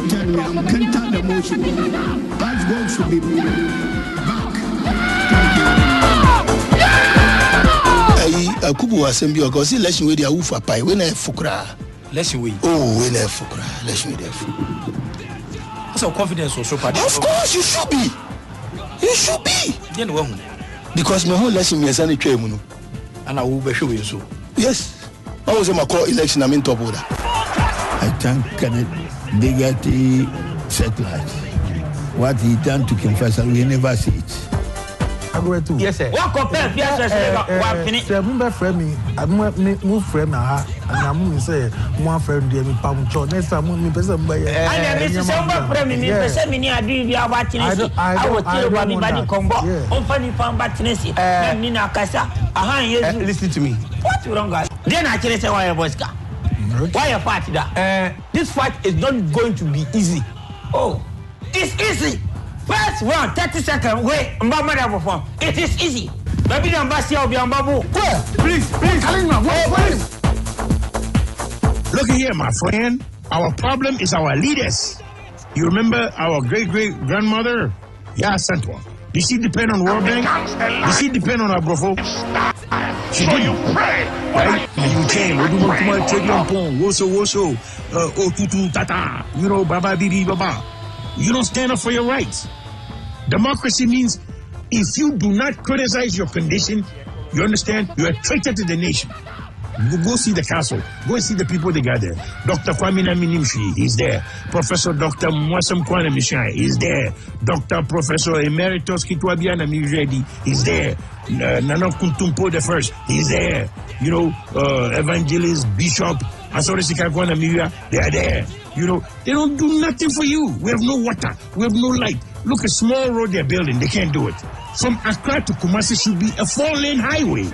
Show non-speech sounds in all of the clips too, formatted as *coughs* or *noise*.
should tell me I'm counter the motion. That goal should be back. ayi akubu asɛm bi ɔka ɔsi election wei de awufa pae wei na ɛfo koraa election wei oh wei na ɛfo koraa election wei de ɛfo sɛ confidence wɔ so pade of course you should be. You should be. Deɛ ne wahu because meho election mmiɛnsa ne twaa mu no ana wobɛhwɛ wei so yes. Ɔwo sɛ makɔ election na mentɔpo da I thank they get. What he done to confess, we never see it. Yes sir. Wọ́n kọ pẹ́ẹ́n bí ẹsẹ̀ ṣe wà wá fini. Eh, sẹ mu bẹ fẹ mi, mu fẹ mi ha, àná mu mi sẹ mu next time mu mi pẹ sẹ mu bẹ yẹ. Ẹnna mi sisẹ mu bẹ fẹ mi, mi pẹ sẹ mi eh. ni adu ibi awa tẹnɛ si, awọ tiẹ wa mi ba di kọnbọ, o fa ni fan ba tẹnɛ si, mẹ mi na kasa, ahan ye zu. Listen to me. What wrong guy? Den na kyerɛ sɛ wa yɛ. Wọ́n yẹ fight da. uh, this fight is not going to be easy Oh, it's easy. First round thirty seconds wey mba mẹ́rin bọ̀ it is easy. Bẹ́ẹ̀ni náà bá sí ẹ̀ ọ̀bí àmbá bò. please please please. Look here, my friend. Our problem is our leaders. You remember our great great grandmother? Yeah, Santwa. Did she depend on World Bank? Did she depend on Abrofo? She didn't. you pray. Right? You came. We do want to much take your phone. Woso, woso. Uh, oh, tutu, tata. You know, baba, bibi, baba. You don't stand up for your rights. Democracy means if you do not criticize your condition, you understand, you're traitor to the nation. Go, go see the castle. Go and see the people they got there. Dr. Kwame Naminimshi, he's there. Professor Dr. Mwasam Kwana Mishai, he's there. Dr. Professor Emeritus Kitwabiana Miredi, he's there. Uh, Nana Kuntumpo the first, he's there. You know, uh, Evangelist, Bishop, Asore Sikakwana Miria, they are there. You know, they don't do nothing for you. We have no water. We have no light. Look, a small road they're building, they can't do it. From Accra to Kumasi should be a four-lane highway.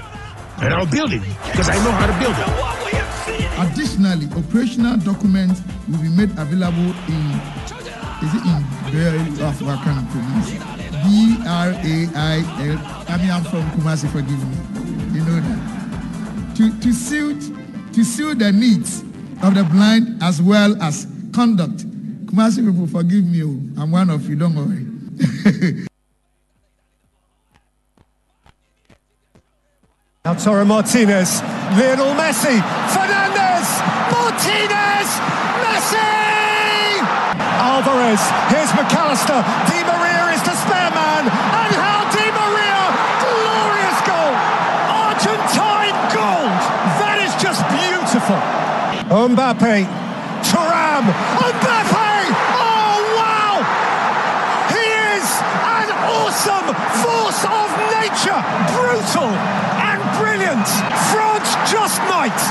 And I'll build it because I know how to build it. Additionally, operational documents will be made available in is it in pronounce? B R A I L. I mean, I'm from Kumasi. Forgive me. You know that to to suit to suit the needs of the blind as well as conduct. Kumasi people, forgive me. oh, I'm one of you. Don't worry. *laughs* Lautaro Martinez, Lionel Messi, Fernandez, Martinez, Messi! Alvarez, here's McAllister, Di Maria is the spare man, and how Di Maria, glorious goal! Argentine gold! That is just beautiful. Mbappe, Thuram, Mbappe! Oh wow! He is an awesome force of nature, brutal brilliant. France just might.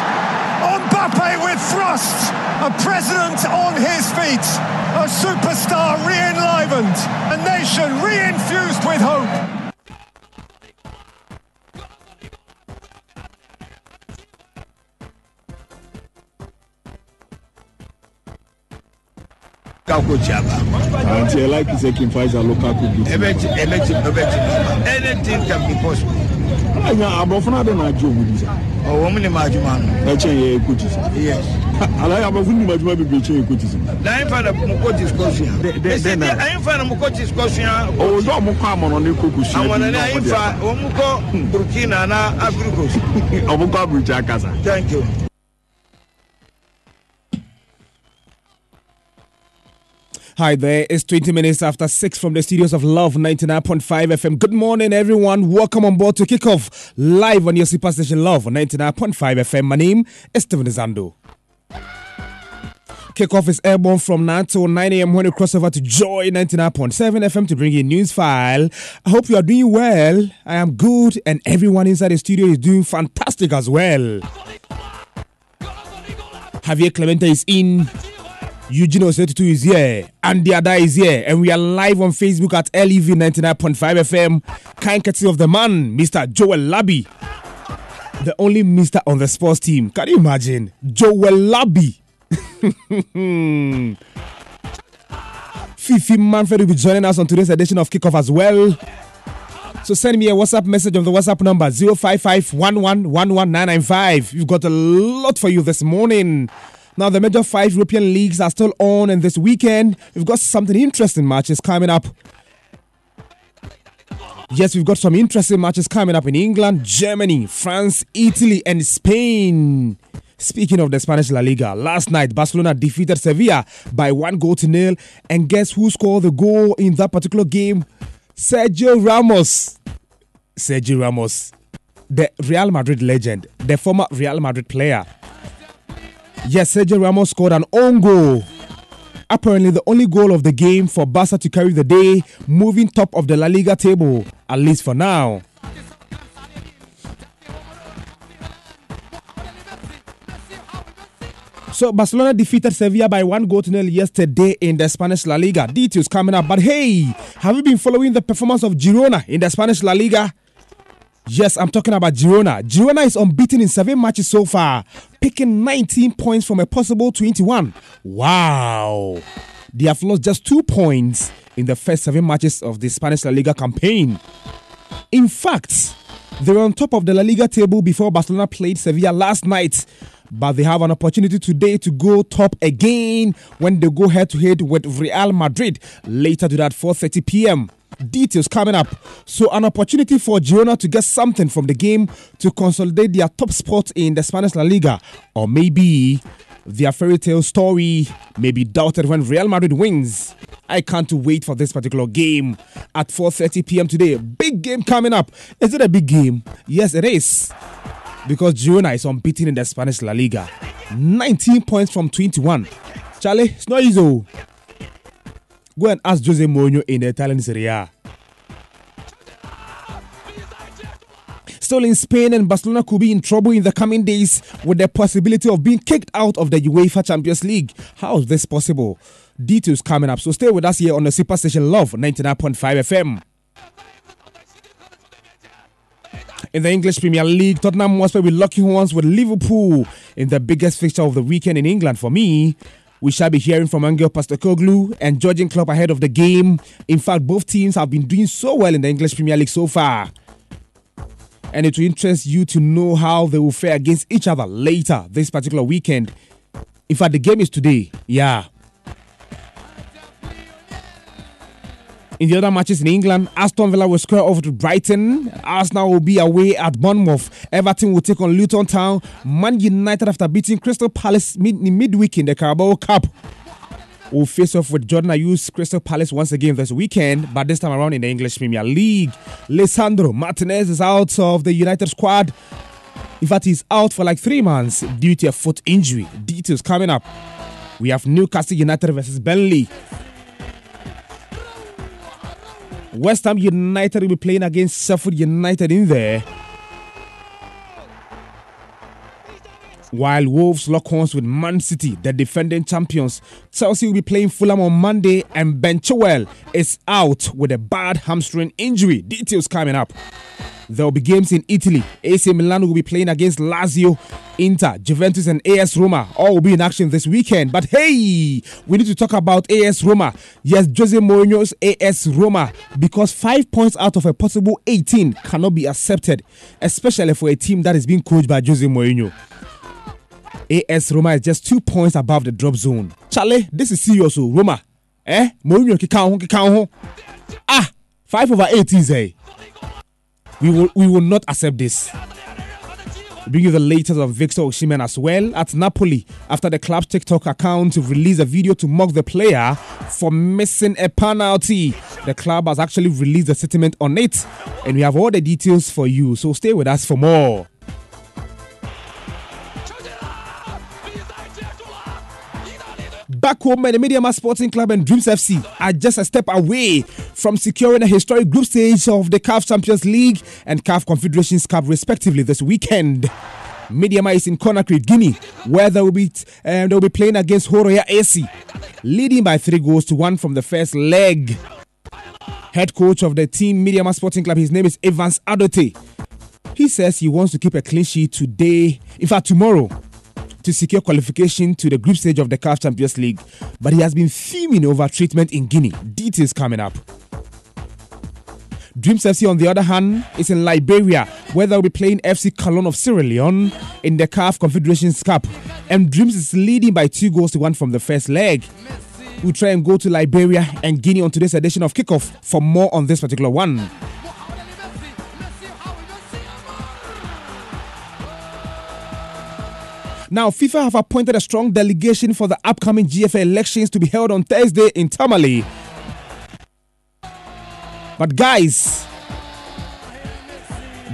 Mbappe with thrusts, a president on his feet, a superstar re-enlivened, a nation re-infused with hope. coach aba. Auntie, I like to say Kim Faisal Lukaku beat. Ebeti, ebeti, ebeti. Anything can be possible. anya aborɔfo no ade na agye ɔmu di sɛ ɔwɔ mu nim adwuma no ɛkyɛn yɛ ɛkɔti sɛ alaye aborɔfo nim adwuma bebree kyɛn ɛkɔti sɛ na ɛmfa *laughs* na mo kɔti sukɔsua na. ɛmfa na mo kɔti sukɔsua ɔwɔ dɔ ɔmo kɔ amɔnɔne kɔkɔ sua amɔnɔne ɛmfa ɔmo kɔ burkina na abirikos ɔmo kɔ abirikyi akasa thank you. Hi there, it's 20 minutes after 6 from the studios of Luv 99.5 FM. Good morning, everyone. Welcome on board to kick off live on your super station Luv 99.5 FM. My name is Steven Zando. Kickoff is airborne from 9 to 9 a.m. when you cross over to Joy 99.7 FM to bring you a news file. I hope you are doing well. I am good, and everyone inside the studio is doing fantastic as well. Javier Clemente is in. Eugene Osetutu is here, Andy Ada is here, and we are live on Facebook at LEV 99.5 FM. Kind courtesy of the man, Mr. Joel Labby, the only Mr. on the sports team. Can you imagine? Joel Labby. *laughs* Fifi Manfred will be joining us on today's edition of Kickoff as well. So send me a WhatsApp message on the WhatsApp number 055 We've got a lot for you this morning. Now, the major five European leagues are still on, and this weekend we've got something interesting matches coming up. Yes, we've got some interesting matches coming up in England, Germany, France, Italy, and Spain. Speaking of the Spanish La Liga, last night Barcelona defeated Sevilla by one goal to nil, and guess who scored the goal in that particular game? Sergio Ramos. Sergio Ramos, the Real Madrid legend, the former Real Madrid player. Yes, Sergio Ramos scored an own goal. Apparently, the only goal of the game for Barca to carry the day, moving top of the La Liga table, at least for now. So Barcelona defeated Sevilla by one goal to nil yesterday in the Spanish La Liga. Details coming up. But hey, have you been following the performance of Girona in the Spanish La Liga? Yes, I'm talking about Girona. Girona is unbeaten in seven matches so far, picking 19 points from a possible 21. Wow. They have lost just two points in the first seven matches of the Spanish La Liga campaign. In fact, they were on top of the La Liga table before Barcelona played Sevilla last night. But they have an opportunity today to go top again when they go head to head with Real Madrid later to that 4:30 p.m details coming up. So, an opportunity for Girona to get something from the game to consolidate their top spot in the Spanish La Liga, or maybe their fairy tale story may be doubted when Real Madrid wins. I can't wait for this particular game at 4:30 p.m. today. Big game coming up. Is it a big game? Yes, it is. Because Girona is unbeaten in the Spanish La Liga. 19 points from 21. Charlie, it's not easy. oh. Go and ask Jose Mourinho in the Italian Serie A. Still in Spain, and Barcelona could be in trouble in the coming days with the possibility of being kicked out of the UEFA Champions League. How is this possible? Details coming up. So stay with us here on the Super Station Luv 99.5 FM. In the English Premier League, Tottenham Hotspur will lucky ones with Liverpool in the biggest fixture of the weekend in England for me. We shall be hearing from Angel Postecoglou and Jürgen Klopp ahead of the game. In fact, both teams have been doing so well in the English Premier League so far. And it will interest you to know how they will fare against each other later this particular weekend. In fact, the game is today. Yeah. In the other matches in England, Aston Villa will square off to Brighton. Arsenal will be away at Bournemouth. Everton will take on Luton Town. Man United, after beating Crystal Palace mid- midweek in the Carabao Cup, will face off with Jordan Ayew's Crystal Palace once again this weekend, but this time around in the English Premier League. Lisandro Martinez is out of the United squad. In fact, he's out for like three months due to a foot injury. Details coming up. We have Newcastle United versus Burnley. West Ham United will be playing against Sheffield United in there. While Wolves lock horns with Man City, the defending champions, Chelsea will be playing Fulham on Monday, and Ben Chilwell is out with a bad hamstring injury. Details coming up. There will be games in Italy. AC Milan will be playing against Lazio, Inter, Juventus, and AS Roma. All will be in action this weekend. But hey, we need to talk about AS Roma. Yes, Jose Mourinho's AS Roma, because five points out of a possible 18 cannot be accepted, especially for a team that is being coached by Jose Mourinho. AS Roma is just two points above the drop zone. Charlie, this is serious, oh, Roma. Eh? Mourinho kika kika Ah, five over eight is eh. We will we will not accept this. Bring you the latest of Victor Osimhen as well at Napoli after the club's TikTok account released a video to mock the player for missing a penalty. The club has actually released a statement on it, and we have all the details for you. So stay with us for more. Back home, the Medeama Sporting Club and Dreams FC are just a step away from securing a historic group stage of the CAF Champions League and CAF Confederations Cup, respectively, this weekend. Medeama is in Conakry, Guinea, where they will be um, they will be playing against Horoya AC, leading by three goals to one from the first leg. Head coach of the team, Medeama Sporting Club, his name is Evans Adotey. He says he wants to keep a clean sheet today, in fact tomorrow, to secure qualification to the group stage of the CAF Champions League, but he has been fuming over treatment in Guinea. Details coming up. Dreams FC, on the other hand, is in Liberia, where they'll be playing FC Kallon of Sierra Leone in the CAF Confederations Cup. And Dreams is leading by two goals to one from the first leg. We'll try and go to Liberia and Guinea on today's edition of Kickoff for more on this particular one. Now, FIFA have appointed a strong delegation for the upcoming GFA elections to be held on Thursday in Tamale. But, guys,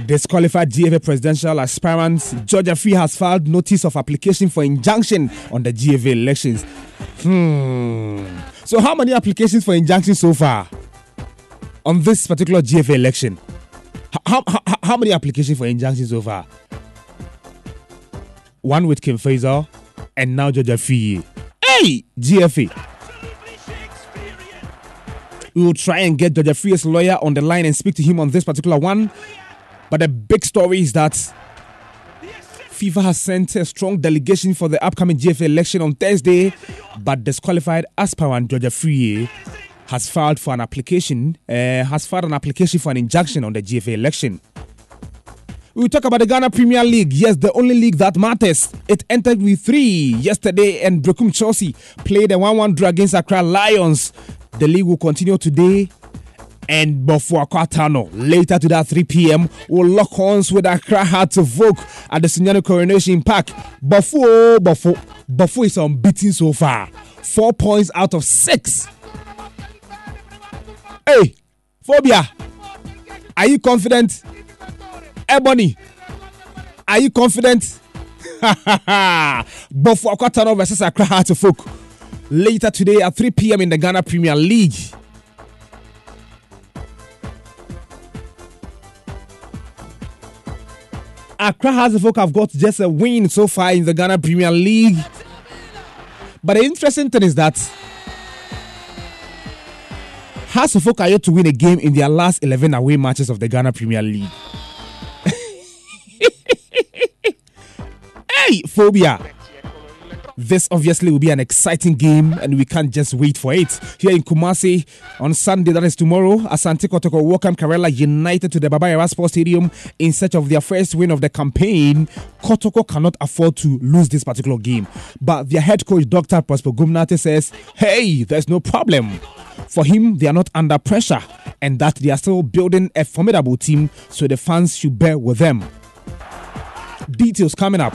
disqualified GFA presidential aspirant George Afriyie has filed notice of application for injunction on the GFA elections. Hmm. So, how many applications for injunction so far on this particular GFA election? How, how, how many applications for injunction so far? One with Kim Faisal, and now George Afriyie. Hey, GFA. We will try and get George Afriyie's lawyer on the line and speak to him on this particular one. But the big story is that FIFA has sent a strong delegation for the upcoming GFA election on Thursday, but disqualified aspirant George Afriyie has filed for an application, uh, has filed an application for an injunction on the GFA election. We talk about the Ghana Premier League. Yes, the only league that matters. It entered with three yesterday, and Berekum Chelsea played a 1 1 draw against Accra Lions. The league will continue today. And Bofoakwa Tano, later to that 3 p.m., will lock horns with Accra Hearts of Oak at the Sunyani Coronation Park. Bafo, Bafo, Bafo is unbeaten so far. Four points out of six. Hey, Phobia, are you confident? Ebony, are you confident? *laughs* Bofoakwa Tano versus Accra Heart of Oak. Later today at 3 p.m. in the Ghana Premier League. Accra Hearts of Oak have got just a win so far in the Ghana Premier League. But the interesting thing is that Hearts of Oak are yet to win a game in their last 11 away matches of the Ghana Premier League. Hey, Phobia! This obviously will be an exciting game, and we can't just wait for it. Here in Kumasi on Sunday, that is tomorrow, Asante Kotoko welcome Karela United to the Baba Yara Sports Stadium in search of their first win of the campaign. Kotoko cannot afford to lose this particular game, but their head coach, Dr. Prosper Gumnate, says, Hey, there's no problem. For him, they are not under pressure, and that they are still building a formidable team, so the fans should bear with them. Details coming up.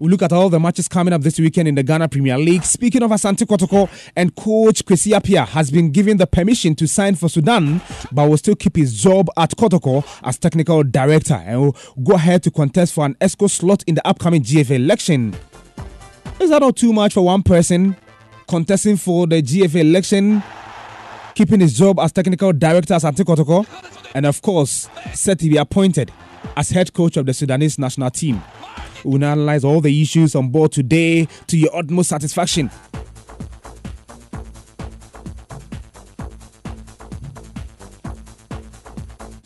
We look at all the matches coming up this weekend in the Ghana Premier League. Speaking of Asante Kotoko and coach Kwesi Appiah has been given the permission to sign for Sudan, but will still keep his job at Kotoko as technical director and will go ahead to contest for an ExCo slot in the upcoming GFA election. Is that not too much for one person contesting for the GFA election? keeping his job as technical director at Asante Kotoko, and of course, set to be appointed as head coach of the Sudanese national team. We will analyze all the issues on board today to your utmost satisfaction.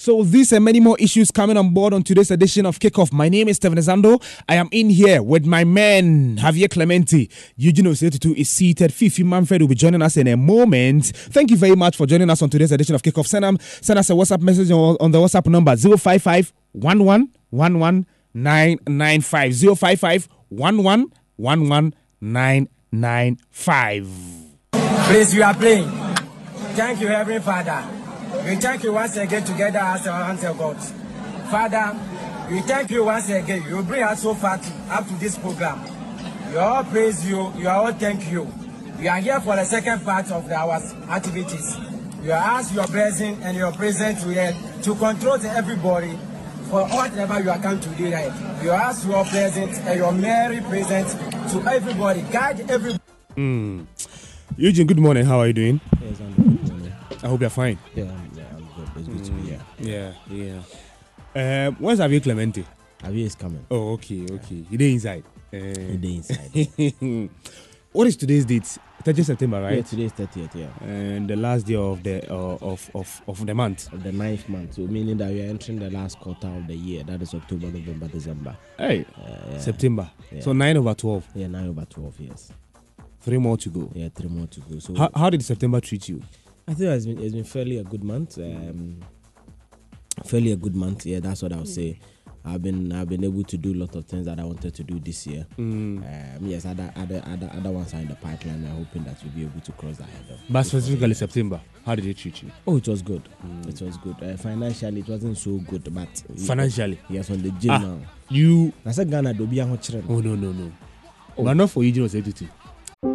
So these and many more issues coming on board on today's edition of Kickoff. My name is Steven Zando. I am in here with my man Javier Clemente. Eugene Osetutu is seated. Fifi Manfred will be joining us in a moment. Thank you very much for joining us on today's edition of Kickoff. Send, send us a WhatsApp message on, the WhatsApp number 055 1111 995 055 Please, you are playing. Thank you, Heavenly Father. We thank you once again together as our of God. Father, we thank you once again. You bring us so far to, up to this program. We all praise you. You all thank you. We are here for the second part of the, our activities. Are asked your blessing and your presence to, to control everybody for whatever you are coming to do right. You ask your presence and your merry presence to everybody. Guide everybody. Mm. Eugene, good morning. How are you doing? Yes, I'm good morning. I hope you're fine. Yeah, I'm, yeah, I'm good. It's good to be here. Yeah, yeah. Um, when's Javier Clemente? Javier is coming. Oh, okay, okay. He dey inside. Uh, he dey inside. *laughs* what is today's date? 30th September, right? Yeah, today is 30th, yeah. And the last day of the uh, of, of of the month. Of the ninth month. So meaning that we are entering the last quarter of the year. That is October, November, December. Hey, uh, yeah. September. Yeah. So nine over twelve. Yeah, nine over twelve. Yes. Three more to go. Yeah, three more to go. So how, how did September treat you? I think it's been it's been fairly a good month. Um, fairly a good month. Yeah, that's what I would say. I've been I've been able to do a lot of things that I wanted to do this year. Mm. Um, yes, other other other other ones are in the pipeline. I'm hoping that we'll be able to cross that hurdle. But specifically September, how did it treat you? Oh, it was good. Mm. It was good. Uh, financially, it wasn't so good, but financially, yes, on the gym ah, now. You I said Ghana do be Oh no no no. Oh. But not for you, was editing.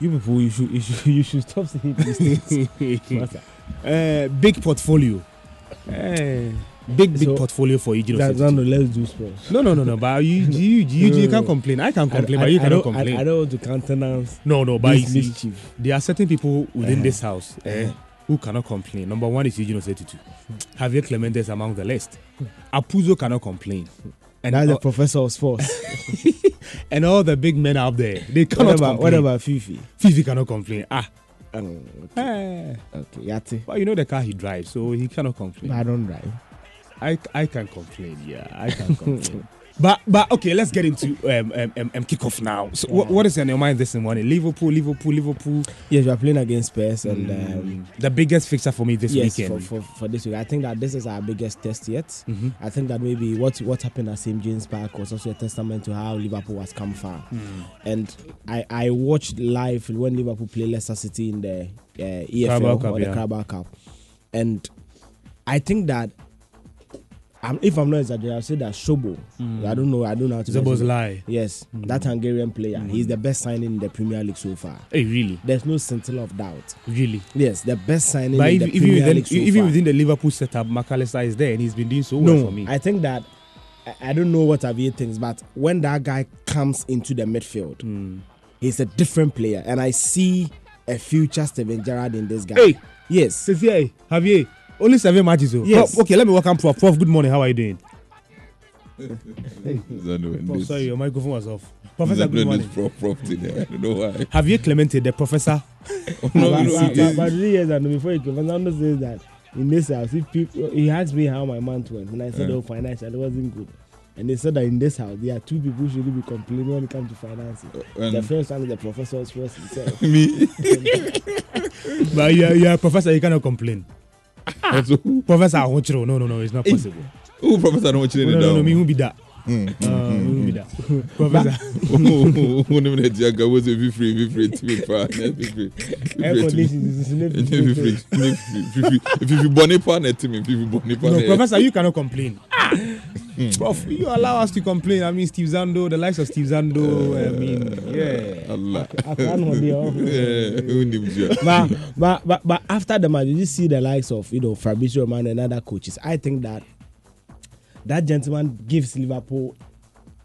You people you should you should, *laughs* you should stop saying these things. uh, *laughs* big portfolio. Uh, big big So, portfolio for you. That, no, let's do sports. No, no, no, no. But you, *laughs* you, you, you, can't complain. I can complain, I, but you I cannot complain. I, don't want to countenance. No, no, but this mischief. there are certain people within Uh-huh. this house eh, Uh-huh. who cannot complain. Number one is Eugene Osetutu. Javier Clemente is among the list. Apuzo cannot complain. And That's the all, professor of sports. And all the big men out there, they what cannot about what complain. about Fifi? Fifi cannot complain. Ah, Um, eh. okay, Yati. Well, you know the car he drives, so he cannot complain. I don't drive. I, I can complain, yeah, I can complain. *laughs* But but okay, let's get into um um, um, um kickoff now. So what, what is on your mind this morning? Liverpool, Liverpool, Liverpool. Yes, we are playing against Spurs, and Mm, um, the biggest fixture for me this yes, weekend. For, for, for this week, I think that this is our biggest test yet. Mhm. I think that maybe what what happened at St James Park was also a testament to how Liverpool has come far. Mm. And I I watched live when Liverpool play Leicester City in the uh, EFL Carabao Cup, or the yeah. Carabao Cup, and I think that. I'm, if I'm not exaggerating, I'll say that Shobo. Mm. I don't know. I don't know how to. Szoboszlai. Yes, Mm. that Hungarian player. Mm. He's the best signing in the Premier League so far. Hey, really? There's no scintilla of doubt. Really? Yes, the best signing But in if, the even Premier within, League so even far. within the Liverpool setup, McAllister is there and he's been doing so well for me. I think that I, I don't know what Javier thinks, but when that guy comes into the midfield, Hmm. he's a different player, and I see a future Steven Gerrard in this guy. Hey, yes, Cynthia, Javier, only seven matches. Oh. Yes. Prof, okay, let me welcome Prof. Prof, good morning. How are you doing? Prof, sorry, your microphone was off. Professor, good morning. prof, prof thing. Eh? I don't know why. Have you Clemente, the professor? *laughs* No, but, no, but, but, three years ago, before he came, Fernando says that in this house, if people, he asked me how my month went, and I said, Yeah. oh, financially, it wasn't good. And they said that in this house, there are two people who shouldn't be complaining when it comes to financing. Uh, and- the first one is the professor's first himself. *laughs* Me. *laughs* but you're, you're a professor, you cannot complain. Professor Ahonchiro, no, no, no, it's not possible. Who Professor Ahonchiro No, ni no, no, down? me who be that. Me who be that. Professor. Who *laughs* name that Jaga was a free, be free, be free, be free, Air free. conditioning is in Be free, free, be free. If you bonny pan at me, if you bonny pan. No, Professor, you cannot complain. Hmm. Prof, you allow us to complain. I mean, Steve Zando, the likes of Steve Zando. I mean, yeah. Allah. I can't hold it off. Yeah, who named you? but, but but but after the match, did you see the likes of you know Fabrizio Romano and other coaches. I think that that gentleman gives Liverpool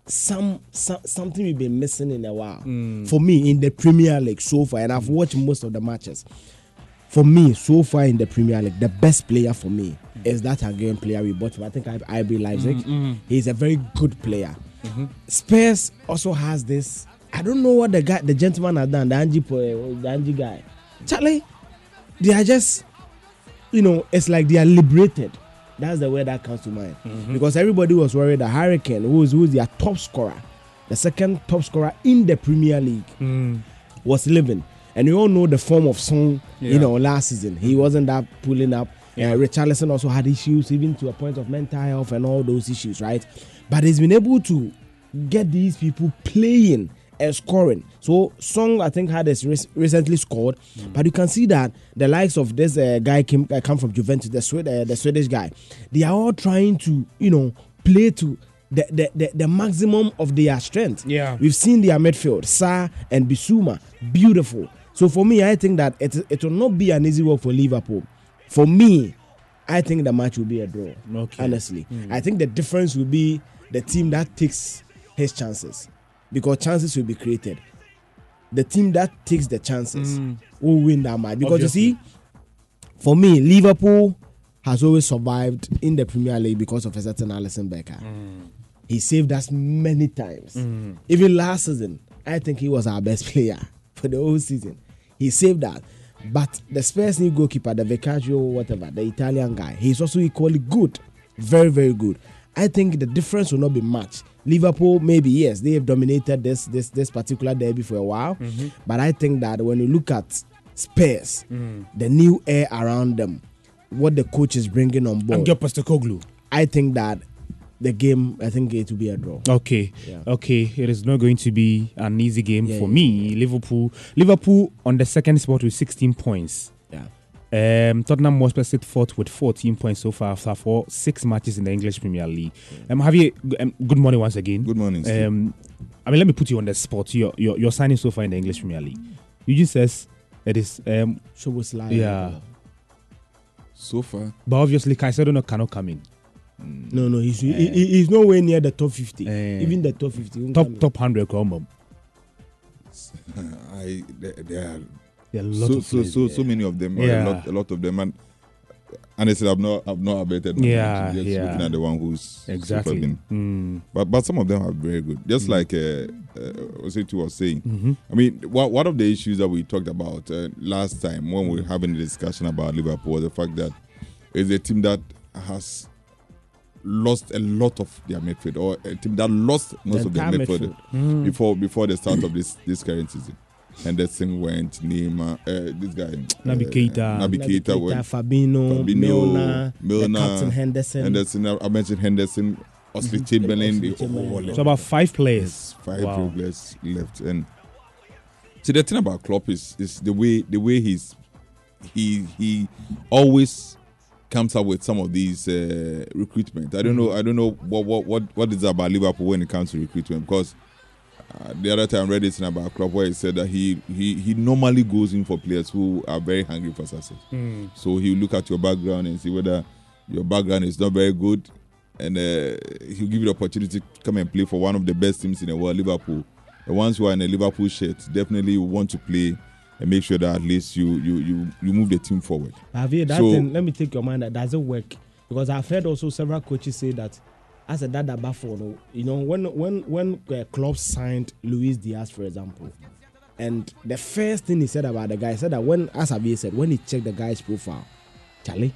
some, some something we've been missing in a while. Mm. For me, in the Premier League so far, and I've watched most of the matches. For me, so far in the Premier League, the best player for me is that Hungarian player we bought from. I think I RB Leipzig. Mm, mm. He's a very good player. Mhm. Spurs also has this. I don't know what the guy, the gentleman has done. The Angie, the Angie guy, Charlie. They are just, you know, it's like they are liberated. That's the word that comes to mind Mhm. because everybody was worried that Harry Kane, who is who is their top scorer, the second top scorer in the Premier League, Mm. was living. And we all know the form of Song, Yeah. you know, last season. He wasn't that pulling up. Uh, Richarlison also had issues, even to a point of mental health and all those issues, right? But he's been able to get these people playing and scoring. So Song, I think, had this recently scored, but you can see that the likes of this uh, guy came uh, come from Juventus, the Swed- uh, the Swedish guy. They are all trying to, you know, play to the the, the, the maximum of their strength. Yeah. We've seen their midfield, Sarr and Bissouma, beautiful. So for me, I think that it, it will not be an easy work for Liverpool. For me, I think the match will be a draw. Okay. Honestly, Mm. I think the difference will be the team that takes his chances, because chances will be created. The team that takes the chances Mm. will win that match. Because Obviously. you see, for me, Liverpool has always survived in the Premier League because of a certain Alisson Becker. He saved us many times. Mm. Even last season, I think he was our best *laughs* player for the whole season. He saved that. But the Spurs new goalkeeper, the Vicario, whatever, the Italian guy, he's also equally good. Very, very good. I think the difference will not be much. Liverpool, maybe yes, they have dominated this this this particular derby for a while. Mhm. But I think that when you look at Spurs, Mm. the new air around them, what the coach is bringing on board, Angel Postecoglou. I think that the game, I think it will be a draw. Okay, Yeah. okay. It is not going to be an easy game Yeah, for yeah, me. Liverpool, Liverpool on the second spot with 16 points. Yeah. Um, Tottenham Hotspur sit fourth with 14 points so far after four six matches in the English Premier League. Um, have you? Um, good morning once again. Good morning. Steve. Um, I mean, let me put you on the spot. You're you're, you're signing so far in the English Premier League. Eugene says it is. Um, Szoboszlai. yeah, So far, but obviously Caicedo cannot come in. No, no, he's, he, he- he's nowhere near the top 50. Eh. Even the top 50. Top top hundred, come on. *laughs* I there, there are There are a lot so of so players so there. so many of them. Yeah. A lot a lot of them and. Honestly, I've not, I've not abated. my Yeah, mind, just yeah. looking at the one who's Exactly. super been. Mm. But but some of them are very good. Just like uh, uh, Osetu was saying. Mhm. I mean, one one of the issues that we talked about uh, last time when we were having the discussion about Liverpool was the fact that it's a team that has lost a lot of their midfield, or a team that lost most The of their midfield midfield. Mm. before before the start of this this current season. Henderson went, Neymar, uh, this guy, uh, Keita. Naby Naby Keita went, Fabinho, Milner, the captain Henderson. Henderson. I mentioned Henderson, Osley Mhm. Chamberlain. the Oxlade-Chamberlain. whole So about five players. five Wow. players left. And see the thing about Klopp is is the way the way he's he he always comes up with some of these uh, recruitment. I don't know. I don't know what what what what is about Liverpool when it comes to recruitment because. Uh, the other time I read this thing about Klopp where he said that he, he he normally goes in for players who are very hungry for success. Mm. So he'll look at your background and see whether your background is not very good, and uh, he'll give you the opportunity to come and play for one of the best teams in the world, Liverpool. The ones who are in a Liverpool shirt definitely want to play and make sure that at least you you you, you move the team forward. Javier, that So- thing, let me take your mind that doesn't work. Because I've heard also several coaches say that as a dada no you know when when when uh, club signed Luis Diaz for example and the first thing he said about the guy he said that when as Abie said when he checked the guy's profile Charlie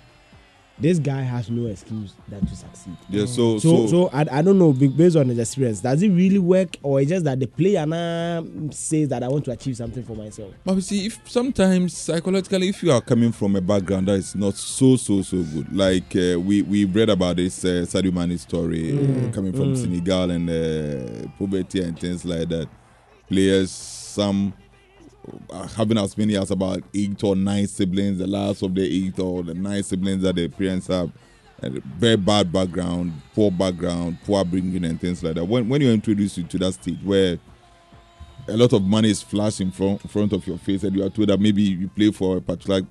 this guy has no excuse than to succeed. Yeah, so so so, so I, I don't know based on his experience does it really work or it's just that the player now says that I want to achieve something for myself. But you see, if sometimes psychologically, if you are coming from a background that is not so so so good, like uh, we we read about this uh, Sadio Mane story Mm, uh, coming from mm. Senegal and uh, poverty and things like that. Players, some uh, having as many as about eight or nine siblings. The last of the eight or the nine siblings that the parents have. Very bad background, poor background, poor bringing and things like that. When when you introduce you to that stage where a lot of money is flashed in front, in front of your face, and you are told that maybe you play for a particular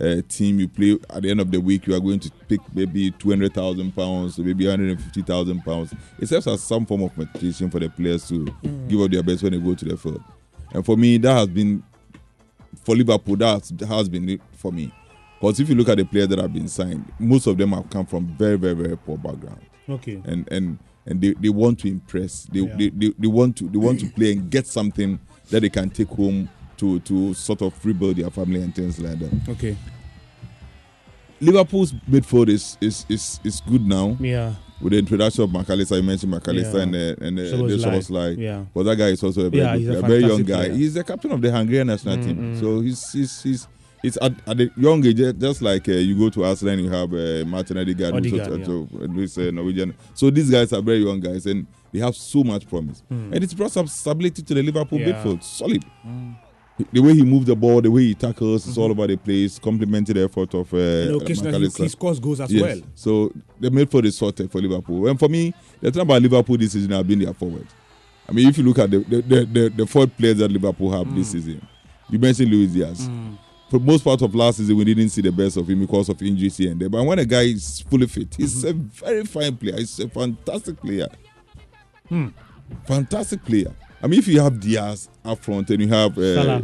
uh, team, you play at the end of the week, you are going to pick maybe 200,000 pounds, maybe 150,000 pounds. It serves as some form of motivation for the players to Mm. give up their best when they go to the field. And for me, that has been, for Liverpool, that has, been it for me. Because if you look at the players that have been signed, most of them have come from very, very, very poor background Okay. and and and they, they want to impress they, Yeah. they, they, they want to they want to play and get something that they can take home to to sort of rebuild their family and things like that Okay. liverpool's midfield is is is, is good now Yeah. With the introduction of McAllister, you mentioned McAllister Yeah. and uh, and uh, Szoboszlai. the Szoboszlai. Yeah. But that guy is also a very, Yeah, good a a very young guy. player. He's the captain of the Hungarian national Mm, team. mm. So he's he's he's it's at, at the young age, just like uh, you go to Arsenal you have uh, Martin Odegaard, who's uh, Norwegian. So these guys are very young guys and they have so much promise. Mm. And it's brought some stability to the Liverpool midfield. Solid. Mm. The way he moved the ball, the way he tackles, it's all over the place. Complimented the effort of uh, And occasionally he- scores goals as Yes. well. So the midfield is sorted for Liverpool. And for me, the thing about Liverpool this season have been their forward. I mean, if you look at the the, the, the, the forward players that Liverpool have this season, you mentioned Luis Diaz. For most part of last season, we didn't see the best of him because of injuries here and there. But when a guy is fully fit, he's a very fine player. He's a fantastic player. Hmm. Fantastic player. I mean, if you have Diaz up front and you have uh, Salah.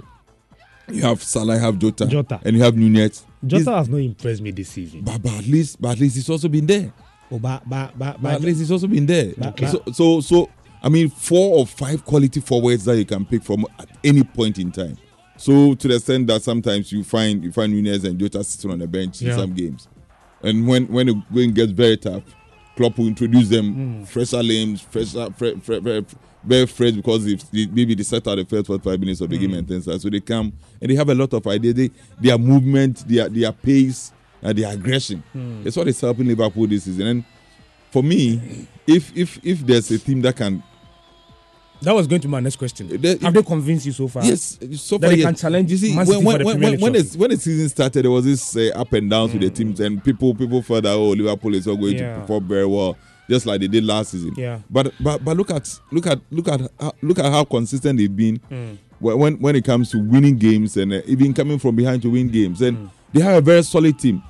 you have Salah, you have Jota, Jota. and you have Nunez. Jota has not impressed me this season. But, but at least, but at least he's also been there. Oh, but but but But at least he's also been there. But- Okay. So, so, so, I mean, four or five quality forwards that you can pick from at any point in time. So, to the extent that sometimes you find you find Nunez and Jota sitting on the bench Yeah. in some games, and when when the going gets very tough, Klopp will introduce them Mm. fresher names, fresher, fre- fre- fre- very fresh because if they, maybe they set out the first forty-five minutes of the game Mm. and things like that. So they come and they have a lot of ideas. They, their movement, their their pace, and their aggression. Mm. It's what is helping Liverpool this season. And for me, if if if there's a team that can That was going to my next question. The- Have they convinced you so far? Yes, so that far they yes. can challenge You see, when when when, when, when, the, when the season started, there was this uh, up and downs with the teams, and people people felt that oh Liverpool is not going Yeah. to perform very well, just like they did last season. Yeah. But but but look at look at look at how, look at how consistent they've been Mm. when when it comes to winning games and uh, even coming from behind to win games, and Mm. they have a very solid team.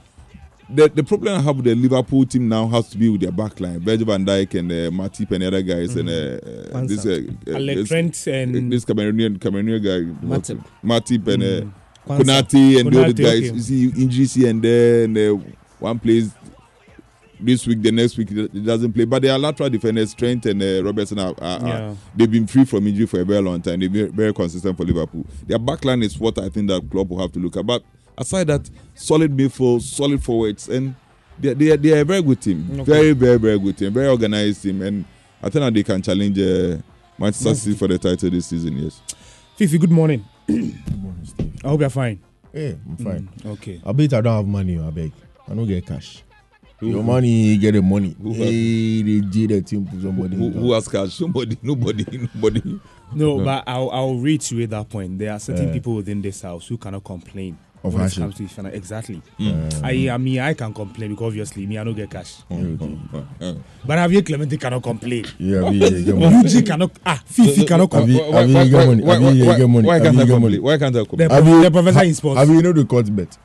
The, the problem I have with the Liverpool team now has to be with their backline, Virgil van Dijk and uh, Matip and other guys, and uh, this uh, Alec Trent and- this Cameroonian Cameroonian guy, Matip. Matip and uh, Mm. Kwanzaa. Konate and the other guys. okay. You see injuries here and there, and uh, one plays this week, the next week it doesn't play. But they are lateral defenders. Trent and uh, Robertson are, are, are- they've been free from injury for a very long time. They're very, very consistent for Liverpool. Their backline is what I think that club will have to look at. But aside that, solid midfield, solid forwards, and they they are, they are a very good team. Okay. Very very very good team. Very organized team, and I think that they can challenge uh, Manchester City for the title this season. Yes. Fifi, good morning. *coughs* good morning, Steve. I hope you're fine. Yeah, I'm fine. Mm, okay. I bet I don't have money. I beg. I don't get cash. Your money, you get the money. Who hey, they did the team for somebody. Who, who has cash? Somebody, nobody, nobody. *laughs* No, but I'll, I'll reiterate that point. There are certain Uh, people within this house who cannot complain. Of when it hardship. comes to finan- exactly. Mm. I, I mean, I can complain because obviously me, I don't get cash. Okay. But Javier Clemente cannot complain. *laughs* Yeah, Javier, you get money. *laughs* Luigi cannot. Ah, Fifi cannot complain. Javier, Javier, you get money. Javier, you get money. why can't I complain? Why can't I complain? The professor in sports. Have you know the court bet?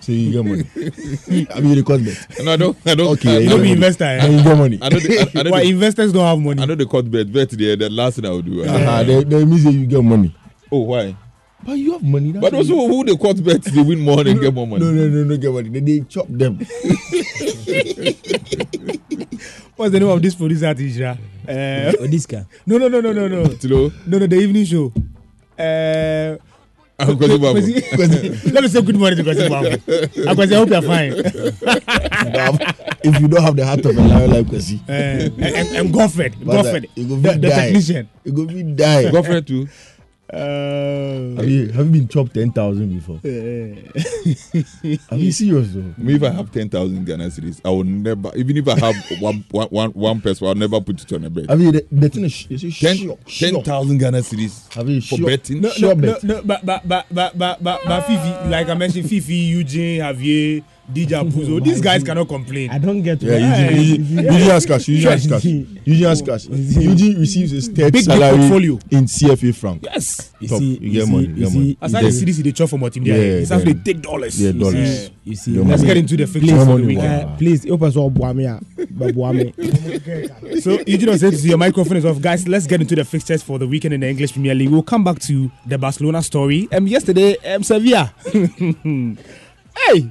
So you get money. Have you the court bet? No, I don't. I don't. Okay, I you don't be investor, eh? And you get money. I know the, I, I *laughs* know Why the, investors don't have money? I know the court bet. Bet the, the last thing I will do. Uh-huh, they, they mean say you get money. Oh, why? But you have money. that's But why also, who the court bet they win more and *laughs* get more money? No, no, no, no, get money. They, they chop them. *laughs* What's the name of this producer at Isra? Uh, Odiska. No, no, no, no, no, no. Tilo. No, no, the evening show. Uh, Ah, Kwesi Babu. Let me say good morning to Kwesi Babu. Ah, Kwesi, I hope you're fine. if you don't have the heart of a lion like Kwesi. Uh, and, and Godfred, But, uh, Godfred, you go the, technician. You go fit die. Godfred too. Uh, Have you have you been chopped ten thousand before? *laughs* Are you serious though? Me, if I have 10,000 Ghana cities, I will never, even if I have *laughs* one, one, one, one person, I'll never put it on a bet. I mean, the, the thing is, sh- is it Ten- sure, sure. 10,000 Ghana cities Have you for sure? betting. No, Sure no, no, bet. no, but, but, but, but, but, but, but Fifi, like I mentioned, Fifi, Eugene, Javier, DJ Puzo, these guys *laughs* cannot complain. I don't get Yeah, why. Eugene, Eugene, *laughs* Eugene has cash. Eugene has cash. Eugene has cash. Eugene receives his third Big, big salary portfolio. in CFA franc. Yes. You Top. see, you you get see- money. you You get see- money. Aside the cities they chop for more team there, Yeah, it's actually then- take dollars. Yeah, dollars. You see, Let's get into the fixtures for the money, weekend. please, help us all Buamia. Buame. So Eugene said your microphone is off, guys. Let's get into the fixtures for the weekend in the English Premier League. We'll come back to the Barcelona story. Um, yesterday, um, Sevilla. *laughs* hey,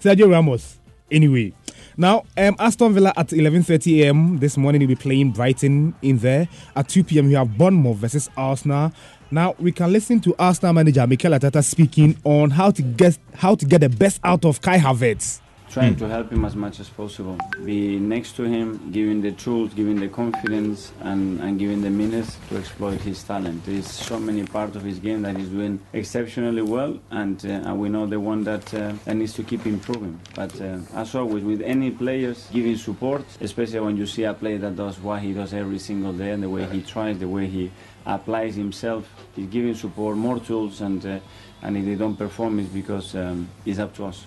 Sergio Ramos. Anyway, now um, Aston Villa at 11:30 a.m. this morning will be playing Brighton in there. At 2 p.m. we have Bournemouth versus Arsenal. Now we can listen to Arsenal manager Mikel Arteta speaking on how to get how to get the best out of Kai Havertz. Trying to help him as much as possible. Be next to him, giving the tools, giving the confidence, and, and giving the minutes to exploit his talent. There's so many parts of his game that he's doing exceptionally well, and, uh, and we know the one that, uh, that needs to keep improving. But uh, as always, with any players, giving support, especially when you see a player that does what he does every single day, and the way he tries, the way he applies himself, he's giving support, more tools, and uh, and if they don't perform, it's because um, it's up to us.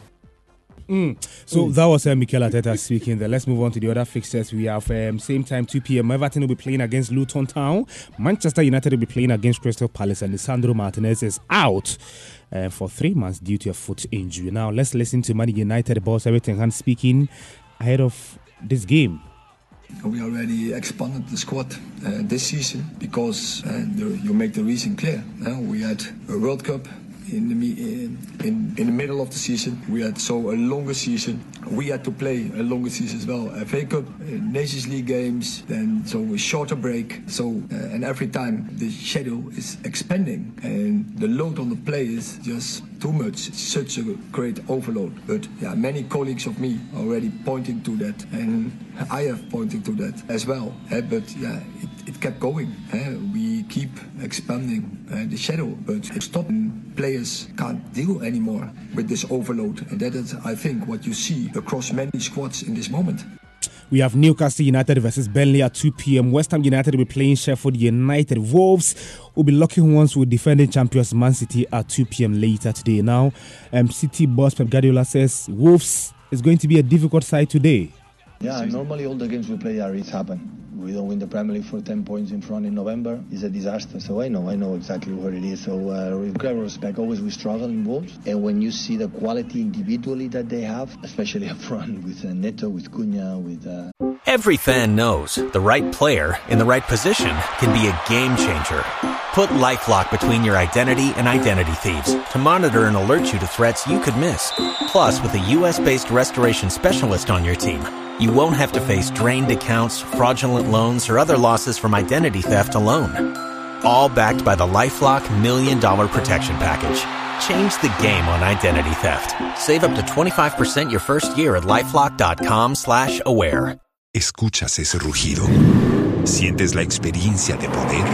Mm. So that was uh, Mikel Arteta speaking there. Let's move on to the other fixtures. We have um, same time 2 p.m. Everton will be playing against Luton Town. Manchester United will be playing against Crystal Palace, and Lisandro Martinez is out uh, for three months due to a foot injury. Now let's listen to Man United boss Erik ten Hag speaking ahead of this game. We already expanded the squad uh, this season because uh, the, you make the reason clear. Uh, we had a World Cup in the, in, in, the middle of the season. We had so a longer season. We had to play a longer season as well. FA Cup, uh, Nations League games, then so a shorter break. So uh, and every time the schedule is expanding and the load on the players just too much. It's such a great overload. But yeah, many colleagues of me already pointing to that, and I have pointed to that as well. eh, but yeah, it kept going. eh. we keep expanding uh, the shadow, but stopping players can't deal anymore with this overload, and that is, I think, what you see across many squads in this moment. We have Newcastle United versus Burnley at 2 p.m. West Ham United will be playing Sheffield United. Wolves will be locking ones with defending champions Man City at 2 p.m. later today. Now, um, City boss Pep Guardiola says Wolves is going to be a difficult side today. Yeah, normally all the games we play are it's happen. We don't win the Premier League for 10 points in front in November. It's a disaster. So I know, I know exactly what it is. So uh, with great respect, always we struggle in Wolves. And when you see the quality individually that they have, especially *laughs* up front with uh, Neto, with Cunha, with... Uh, Every fan knows the right player in the right position can be a game changer. Put LifeLock between your identity and identity thieves to monitor and alert you to threats you could miss. Plus, with a U.S.-based restoration specialist on your team, you won't have to face drained accounts, fraudulent loans, or other losses from identity theft alone. All backed by the LifeLock Million Dollar Protection Package. Change the game on identity theft. Save up to 25% your first year at LifeLock.com slash aware. ¿Escuchas ese rugido? ¿Sientes la experiencia de poder?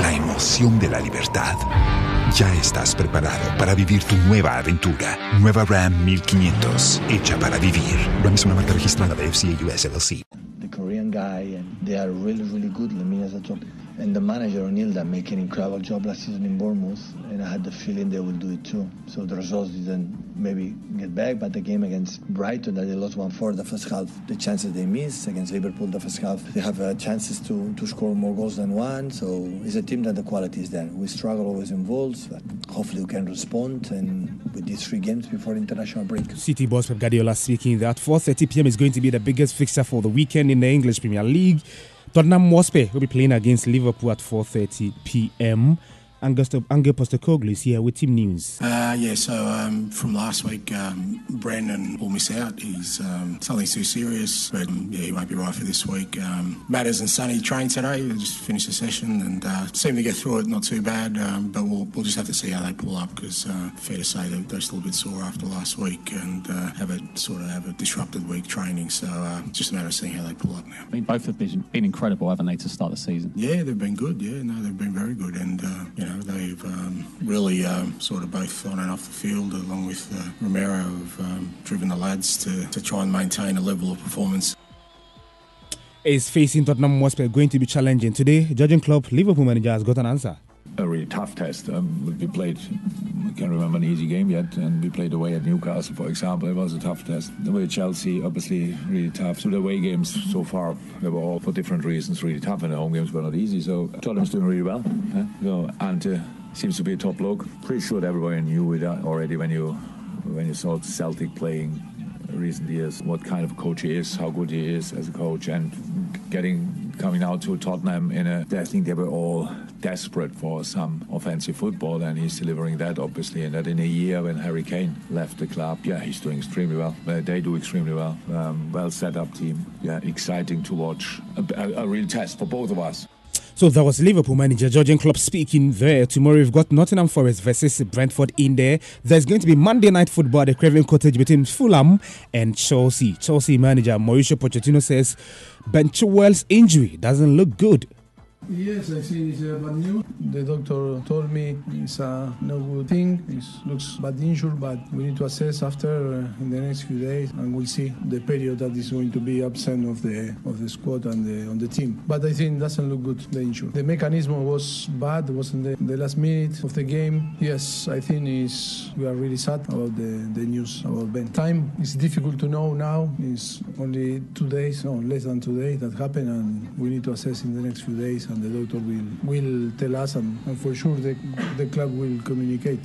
¿La emoción de la libertad? Ya estás preparado para vivir tu nueva aventura. Nueva Ram 1500, hecha para vivir. Ram es una marca registrada de FCA US LLC. the Korean guy, and they are really, really good. Lemina as a job. And the manager O'Neill that make an incredible job last season in Bournemouth, and I had the feeling they will do it too. So the results didn't maybe get back, but the game against Brighton that they lost one four the first half, the chances they missed against Liverpool the first half, they have uh, chances to, to score more goals than one. So it's a team that the quality is there. We struggle always in Wolves, but hopefully we can respond. And with these three games before international break. City boss Pep Guardiola speaking that 4:30 p.m. is going to be the biggest fixture for the weekend in the English Premier League. Tottenham Hotspur will be playing against Liverpool at 4:30 p.m. Ange Postecoglou is here with team news. Uh, yeah, so um, from last week, um, Brandon will miss out. He's um, something too serious, but um, yeah, he won't be right for this week. Um, Madders and Sonny trained today. They just finished the session and uh, seemed to get through it not too bad, um, but we'll, we'll just have to see how they pull up because uh, fair to say they're, they're still a bit sore after last week and uh, have a sort of have a disrupted week training. So uh, just a matter of seeing how they pull up now. I mean, both have been, been incredible, haven't they, to start the season? Yeah, they've been good. Yeah, no, they've been very good, and uh, you know they've um, really um, sort of both on and off the field, along with uh, Romero, have um, driven the lads to, to try and maintain a level of performance. Is facing Tottenham Hotspur going to be challenging today? Jurgen Klopp, Liverpool manager has got an answer. A really tough test. Um, we played, I can't remember an easy game yet, and we played away at Newcastle, for example. It was a tough test. The way Chelsea, obviously, really tough. So the away games so far, they were all for different reasons really tough, and the home games were not easy. So Tottenham's doing really well. Yeah? So, and uh, seems to be a top look. Pretty sure everybody knew it already when you when you saw Celtic playing recent years, what kind of coach he is, how good he is as a coach, and getting coming out to Tottenham in a. I think they were all desperate for some offensive football, and he's delivering that obviously. And that in a year when Harry Kane left the club, yeah, he's doing extremely well. Uh, they do extremely well. Um, well set up team. Yeah, exciting to watch. A, a, a real test for both of us. So that was Liverpool manager Jurgen Klopp speaking there. Tomorrow we've got Nottingham Forest versus Brentford in there. There's going to be Monday night football at the Craven Cottage between Fulham and Chelsea. Chelsea manager Mauricio Pochettino says Ben Chilwell's injury doesn't look good Yes, I see it's uh, bad news. The doctor told me it's a no good thing. It looks bad injury, but we need to assess after uh, in the next few days, and we'll see the period that is going to be absent of the of the squad and the on the team. But I think it doesn't look good the injury. The mechanism was bad. Was in the, the last minute of the game. Yes, I think is we are really sad about the, the news about Ben. Time is difficult to know now. It's only two days, no less than two days that happened, and we need to assess in the next few days and the doctor will will tell us, and, and for sure the, the club will communicate.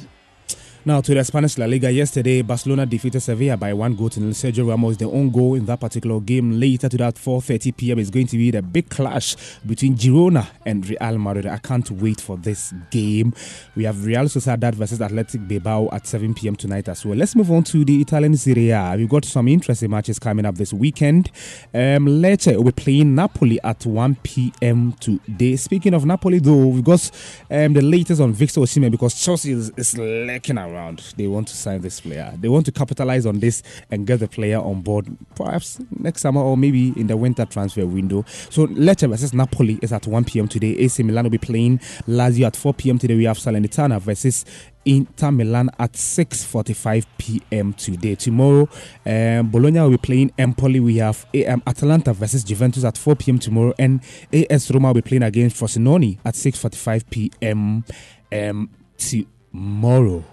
Now to the Spanish La Liga. Yesterday, Barcelona defeated Sevilla by one goal to nil. Sergio Ramos, the own goal in that particular game. Later to that 4:30 p.m. is going to be the big clash between Girona and Real Madrid. I can't wait for this game. We have Real Sociedad versus Athletic Bilbao at 7 p.m. tonight as well. Let's move on to the Italian Serie A. We've got some interesting matches coming up this weekend. Um, will be playing Napoli at 1 p.m. today. Speaking of Napoli, though, we've got um, the latest on Victor Osimhen because Chelsea is, is around around. They want to sign this player. They want to capitalize on this and get the player on board perhaps next summer or maybe in the winter transfer window. So Lecce versus Napoli is at 1 p.m. today. AC Milan will be playing Lazio at 4 p.m. today. We have Salernitana versus Inter Milan at 6:45 p.m. today. Tomorrow, um, Bologna will be playing Empoli. We have um, Atalanta versus Juventus at 4 p.m. tomorrow, and AS Roma will be playing against Frosinone at 6:45 p.m. Um, tomorrow.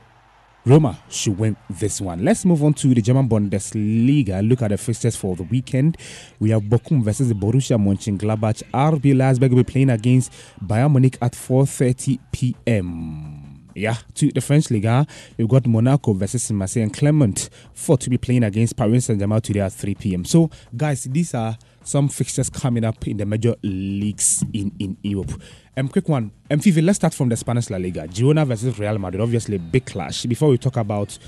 Roma should win this one. Let's move on to the German Bundesliga. Look at the fixtures for the weekend. We have Bochum versus the Borussia Mönchengladbach. RB Leipzig will be playing against Bayern Munich at 4:30 p.m. Yeah, to the French Liga, we've got Monaco versus Marseille and Clermont for to be playing against Paris Saint-Germain today at 3 p.m. So, guys, these are some fixtures coming up in the major leagues in, in Europe. Um, quick one. Um, Fifi, let's start from the Spanish La Liga. Girona versus Real Madrid, obviously a big clash. Before we talk about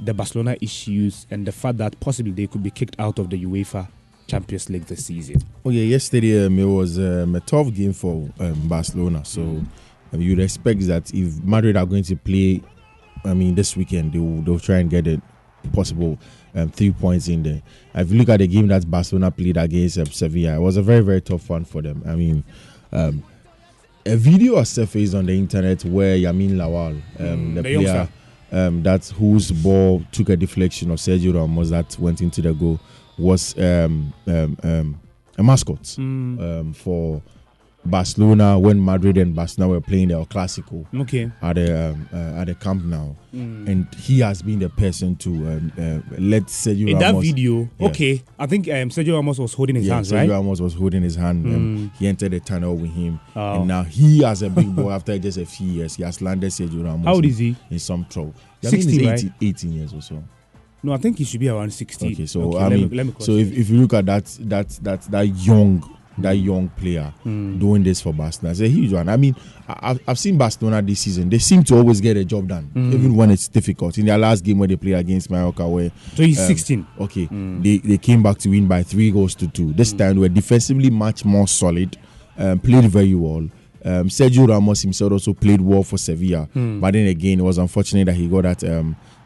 the Barcelona issues and the fact that possibly they could be kicked out of the UEFA Champions League this season. Oh yeah, yesterday um, it was um, a tough game for um, Barcelona. So mm. um, you'd expect that if Madrid are going to play, I mean, this weekend they will, they'll try and get it possible um, three points in there. If you look at the game that Barcelona played against um, Sevilla, it was a very very tough one for them. I mean. Um, a video has surfaced on the internet where Yamin Lawal, um, mm, the, the player um, that whose ball took a deflection of Sergio Ramos that went into the goal, was um, um, um a mascot mm. for Barcelona when Madrid and Barcelona were playing their Clásico okay. at the um, uh, at the Camp Nou, mm. and he has been the person to um, uh, let Sergio in Ramos, that video. Yeah. Okay, I think um, Sergio Ramos was holding his yeah, hands, Sergio right? Ramos was holding his hand. Mm. He entered the tunnel with him, Oh. and now he has a big boy. after just a few years, he has landed Sergio Ramos. How old is he? In some trouble. I 60, mean, he's right? 18, 18 years or so. No, I think he should be around 60. Okay, so Okay, I let mean, me, me so if, if you look at that that that that young that young player doing this for Barcelona. It's a huge one. I mean, I, I've- I've seen Barcelona this season. They seem to always get a job done, Mm. even when it's difficult. In their last game where they play against Mallorca, where 2016. um, okay, they they came back to win by three goals to two. This time they were defensively much more solid, um, played very well. Um, Sergio Ramos himself also played well for Sevilla, Hmm. but then again, it was unfortunate that he got that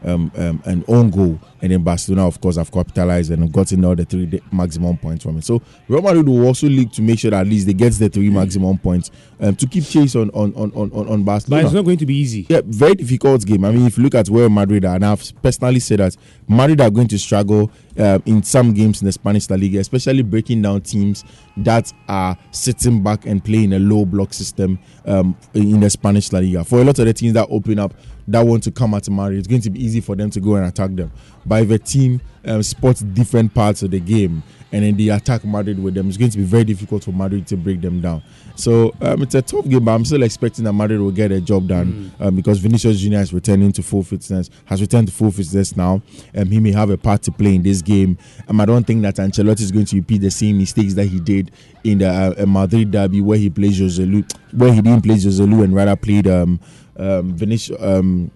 um, um, um, an own goal, and then Barcelona, of course, have capitalized and gotten all the three maximum points from it. So Real Madrid will also look to make sure that at least they get the three maximum points um, to keep chase on on on on, on on But Barcelona. it's not going to be easy. Yeah, very difficult game. I mean, if you look at where Madrid are, and I've personally said that Madrid are going to struggle uh, in some games in the Spanish La Liga, especially breaking down teams that are sitting back and playing a low block system um, in the Spanish La Liga. For a lot of the teams that open up, that want to come at Madrid, it's going to be easy for them to go and attack them. But if a team um, spots different parts of the game and then they attack Madrid with them, it's going to be very difficult for Madrid to break them down. So um, it's a tough game, but I'm still expecting that Madrid will get a job done um, because Vinicius Junior is returning to full fitness, has returned to full fitness now. Um, he may have a part to play in this game. Um, I don't think that Ancelotti is going to repeat the same mistakes that he did in the uh, uh, Madrid derby where he played Joselu, where he didn't play Joselu and rather played um, um, Vinicius. Um,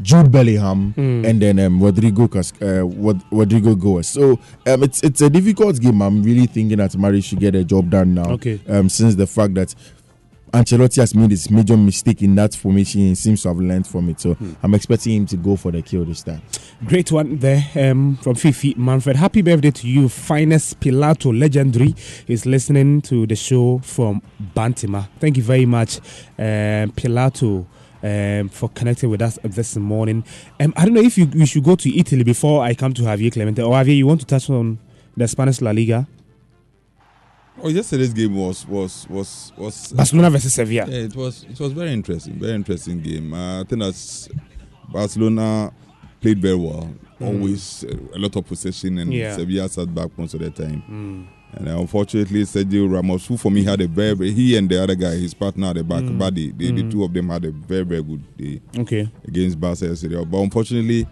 Jude Bellingham Hmm. and then um, Rodrigo Cas- uh, Rod- Rodrigo Goes. So um, it's it's a difficult game. I'm really thinking that Mari should get a job done now. Okay. Um, since the fact that Ancelotti has made this major mistake in that formation, he seems to have learned from it. So Hmm. I'm expecting him to go for the kill this time. Great one there um, from Fifi Manfred. Happy birthday to you, finest Pilato legendary. Is listening to the show from Bantama. Thank you very much, um, Pilato. Um, for connecting with us this morning. Um, I don't know if you, you should go to Italy before I come to Javier Clemente. Or Javier, you want to touch on the Spanish La Liga? Oh, yesterday's game was was was was Barcelona versus Sevilla. Yeah, it was it was very interesting, very interesting game. Uh, I think that's Barcelona played very well. Mm. Always uh, a lot of possession, and Yeah. Sevilla sat back most of the time. Mm. And uh, unfortunately, Sergio Ramos, who for me had a very, very he and the other guy, his partner at the back, Mm. Badé, the, the Mm. two of them had a very, very good day Okay. against Barca yesterday. But unfortunately,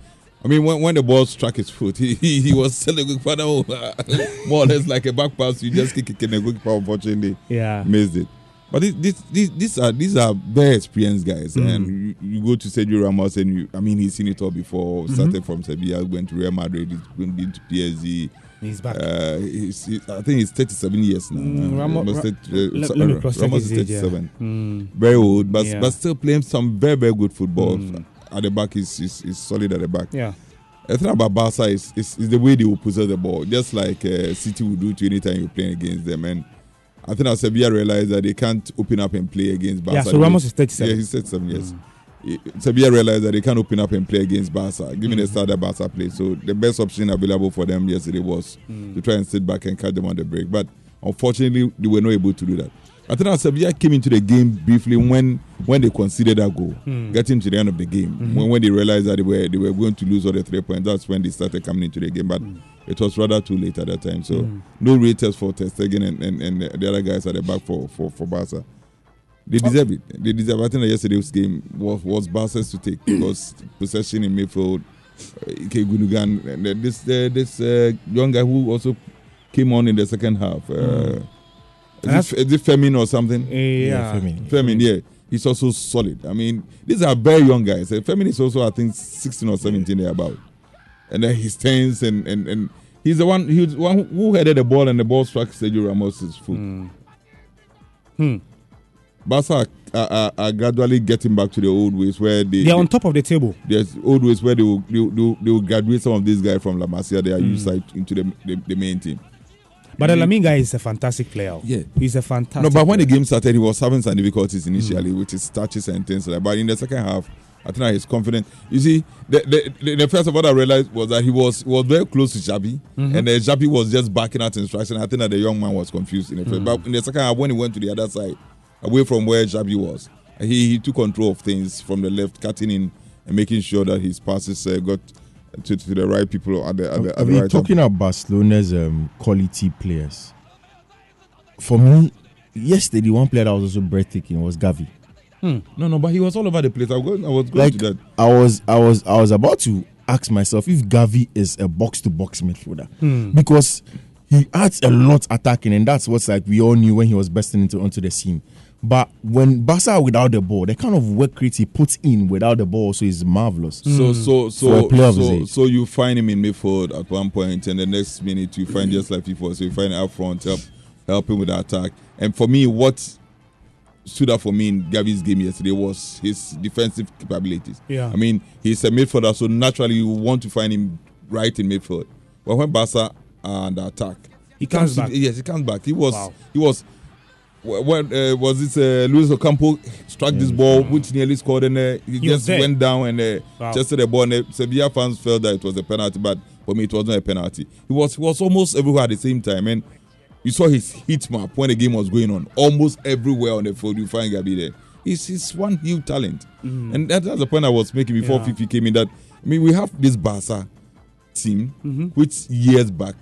I mean, when, when the ball struck his foot, he, he, he was selling good father *laughs* more or less like a back pass. You just kick it in a good pass. Unfortunately, Yeah. missed it. But this, this, this, these are these are very experienced guys, Mm. and you, you go to Sergio Ramos, and you, I mean, he's seen it all before. Mhm. Started from Sevilla, went to Real Madrid, he's been been to PSG. He's back. Uh, he's, he- I think he's 37 years now. Mm, Uh, Ramo- Ramos Ra- uh, let- so- let me cross-check Ramos his is age, yeah. 37. Mm. Very old, but Yeah. but still playing some very very good football. Mm. At the back, is is is solid at the back. Yeah. The thing about Barca is, is, is the way they will possess the ball, just like uh, City will do to any time you're playing against them. And I think that Sevilla realized that they can't open up and play against Barca. Yeah, so Ramos is 37. Yeah, he's 37, yes. I- Sevilla realized that they can't open up and play against Barca, given the style that Barca played. So the best option available for them yesterday was Mm. to try and sit back and catch them on the break. But unfortunately, they were not able to do that. I think that Sevilla came into the game briefly when when they conceded that goal, Mm. getting to the end of the game. Mhm. When, when they realized that they were they were going to lose all the three points, that's when they started coming into the game. But it was rather too late at that time. So Mm. no raters for Ter Stegen and, and, and the other guys at the back for for, for Barca. They deserve it. They deserve. I think that yesterday's game was was Barca's to take *clears throat* because possession in midfield. Uh, Ilkay Gundogan and this uh, this uh, young guy who also came on in the second half. Uh, Mm. Is, it, is it Femin or something? Yeah. Femin. Femin, yeah. He's also solid. I mean, these are very young guys. Femin is also, I think, 16 or 17 there about. And then he stands and, and, and he's the one he was the one who headed the ball and the ball struck Sergio Ramos's foot. Hmm. Barca are, are, are gradually getting back to the old ways where they They're on top of the table. there's old ways where they will, they will, they will, they will graduate some of these guys from La Masia. They are Mm. used like, into the, the, the main team. But the Lamin guy is a fantastic player. Yeah. He's a fantastic No, but when the game started, he was having some difficulties initially with his touches and things like that. But in the second half, I think that he's confident. You see, the, the, the, the first of all I realized was that he was was very close to Xavi, Mhm. and uh, Xavi was just backing out instruction. I think that the young man was confused in the first. Mm. But in the second half, when he went to the other side, away from where Xavi was, he, he took control of things from the left, cutting in and making sure that his passes uh, got to, to the right people at the, at the, I at the mean, right time. talking about Barcelona's um, quality players, for me, yesterday the one player that was also breathtaking was Gavi. No, no, but he was all over the place. I was going, I was going Like to that. I was, I was, I was about to ask myself if Gavi is a box-to-box midfielder Hmm. because he adds a lot attacking, and that's what's like we all knew when he was bursting into onto the scene. But when Barca are without the ball, the kind of work rate he puts in without the ball also is marvelous. So so hmm. so player of his so, so you find him in midfield at one point, and the next minute you find hmm. just like before. So you find up front, help helping with the attack. And for me, what stood out for me in Gavi's game yesterday was his defensive capabilities. Yeah. I mean, he's a midfielder, so naturally you want to find him right in midfield. But when Barca are under attack, He comes to- back. Yes, he comes back. He was Wow. he was wh- when uh, was it uh, Luis Ocampo struck this ball which nearly scored and uh, he, He just went down and uh, Wow. just the ball and uh, Sevilla fans felt that it was a penalty but for me it wasn't a penalty he was he was almost everywhere at the same time and you saw his heat map when the game was going on almost everywhere on the field you find Gavi there he's, he's one huge talent Mhm. and that, that's the point I was making before Yeah. Fifi came in that I mean we have this Barca team Mhm. which years back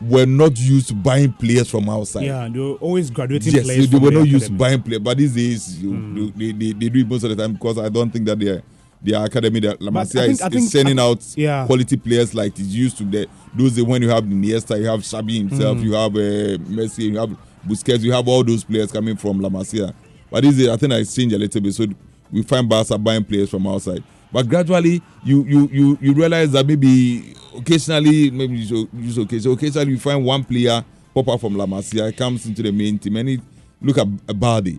were not used to buying players from outside Yeah, they were always graduating yes, players. they, they were the not used to buying players, but these days you, you- they, they, they do it most of the time because I don't think that their their academy, that La Masia think- is, I is sending out yeah. quality players like it's used to. The, those days when you have Iniesta, you have Xavi himself, Mm. you have uh, Messi, you have Busquets, you have all those players coming from La Masia. But these days, I think I changed a little bit. So we find Barca buying players from outside. But gradually, you you you you realize that maybe occasionally, maybe should, you should occasionally, you find one player pop up from La Masia, comes into the main team, and he, look at Balde,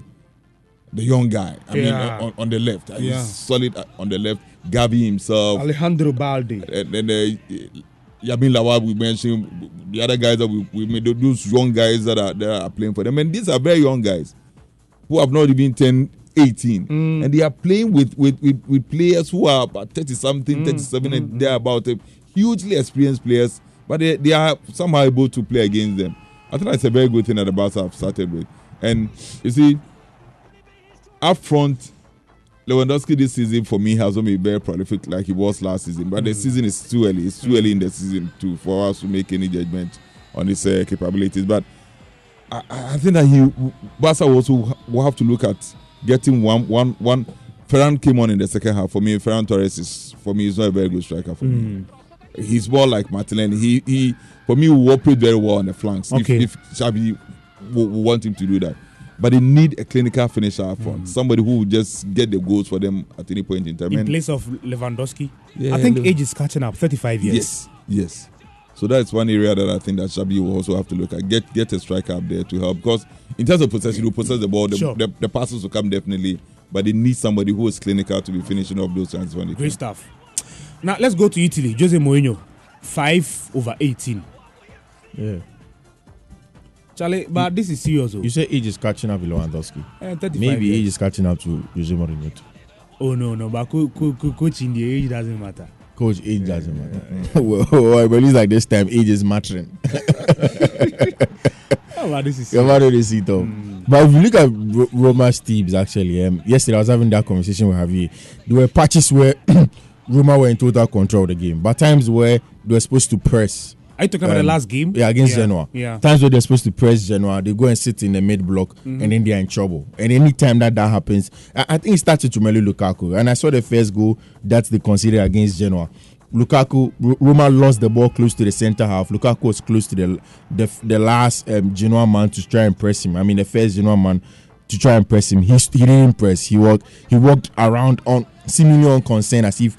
the young guy. I mean, Yeah. on, on the left, he's Yeah. solid on the left. Gavi himself, Alejandro Balde. and then uh, Yamin Lawal we mentioned, the other guys that we, we made, those young guys that are that are playing for them, and these are very young guys who have not even turned 18, Mm. and they are playing with with, with, with players who are about 30 something, Mm, 37, and they're about uh, hugely experienced players, but they, they are somehow able to play against them. I think that's a very good thing that the Barca have started with, and you see, up front. Lewandowski this season for me has not been very prolific like he was last season, but the season is too early. It's too early in the season to for us to make any judgment on his uh, capabilities. But I, I think that he Barca also will have to look at getting one one one. Ferran came on in the second half for me. Ferran Torres is for me is not a very good striker for me. He's more like Martinelli. He he for me will operate very well on the flanks. Okay. If, if Xavi will, will want him to do that. But they need a clinical finisher up front. Somebody who will just get the goals for them at any point in time. In place of Lewandowski. Yeah, I think Lew- age is catching up. 35 years. Yes, yes. So that's one area that I think that Xavi will also have to look at. Get get a striker up there to help because in terms of possession, you possess the ball, the, Sure. the, the passes will come definitely, but they need somebody who is clinical to be finishing off those chances when they Great come. stuff. Now let's go to Italy. Jose Mourinho, five over 18. Yeah. Charlie, but this is serious. You say age is catching up with Lewandowski. Eh, 35 Maybe years. age is catching up to Jose Mourinho. too. Oh no, no, but co- co- co- coaching the age doesn't matter. Coach, age doesn't matter. *laughs* well, well, but at least like this time, age is mattering. *laughs* But this is You're about to see it all. But if you look at Ro- Roma's teams, actually, um, yesterday I was having that conversation with Javier. There were patches where *clears throat* Roma were in total control of the game, but times where they were supposed to press. Are you talking about the last game? Yeah, against Yeah, Genoa. yeah. Times where they're supposed to press Genoa, they go and sit in the mid block, Mhm. and then they're in trouble. And anytime that that happens, I, I think it started to Melu Lukaku. And I saw the first goal that they considered against Genoa. Lukaku, Ro- Roma lost the ball close to the center half. Lukaku was close to the the, the last um, Genoa man to try and press him. I mean, the first Genoa man to try and press him. He, he didn't press. He walked he walked around on seemingly unconcerned as if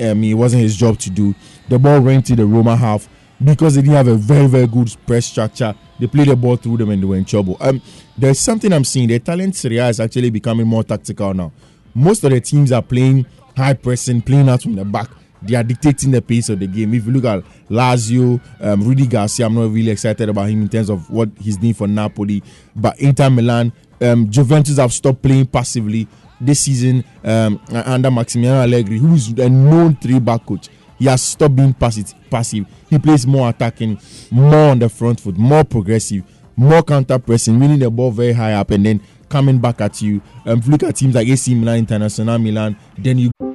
um, it wasn't his job to do. The ball went to the Roma half because they didn't have a very very good press structure. They played the ball through them and they were in trouble. Um, there's something I'm seeing. The Italian Serie A is actually becoming more tactical now. Most of the teams are playing high pressing, playing out from the back. They are dictating the pace of the game. If you look at Lazio, um, Rudi Garcia, I'm not really excited about him in terms of what he's doing for Napoli. But Inter Milan, um, Juventus have stopped playing passively this season um, under Massimiliano Allegri, who is a known three-back coach. He has stopped being passive. He plays more attacking, more on the front foot, more progressive, more counter pressing, winning the ball very high up, and then coming back at you. Um, look at teams like AC Milan, International Milan, then you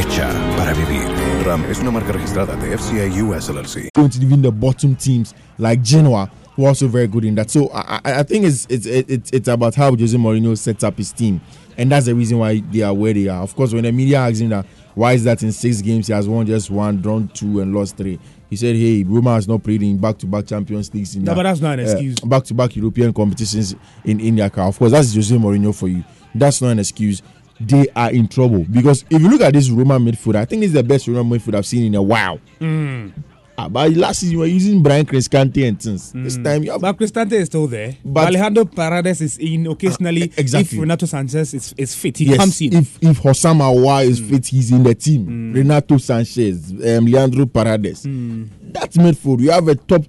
Hecha para vivir. RAM es una marca registrada de FCA US LLC. going to even the bottom teams like Genoa, who are also very good in that. So I, I I think it's it's it's it's about how Jose Mourinho sets up his team, and that's the reason why they are where they are. Of course, when the media asks him that why is that in six games he has won just one, drawn two, and lost three. He said, "Hey, Roma has not played in back-to-back Champions Leagues in No, but that's not an uh, excuse. back-to-back European competitions in in their car. Of course, that's Jose Mourinho for you. That's not an excuse. They are in trouble because if you look at this Roma midfield, I think it's the best Roma midfield I've seen in a while. Mm. Ah, but last season you were using Bryan Cristante and things. This time you have But Cristante is still there. But- Alejandro Paredes is in occasionally. exactly. If Renato Sanchez is, is fit, he yes, comes in. If if Houssem Aouar is Mm. fit, he's in the team. Renato Sanchez, um, Leandro Paredes. Mm. That's midfield. You have a top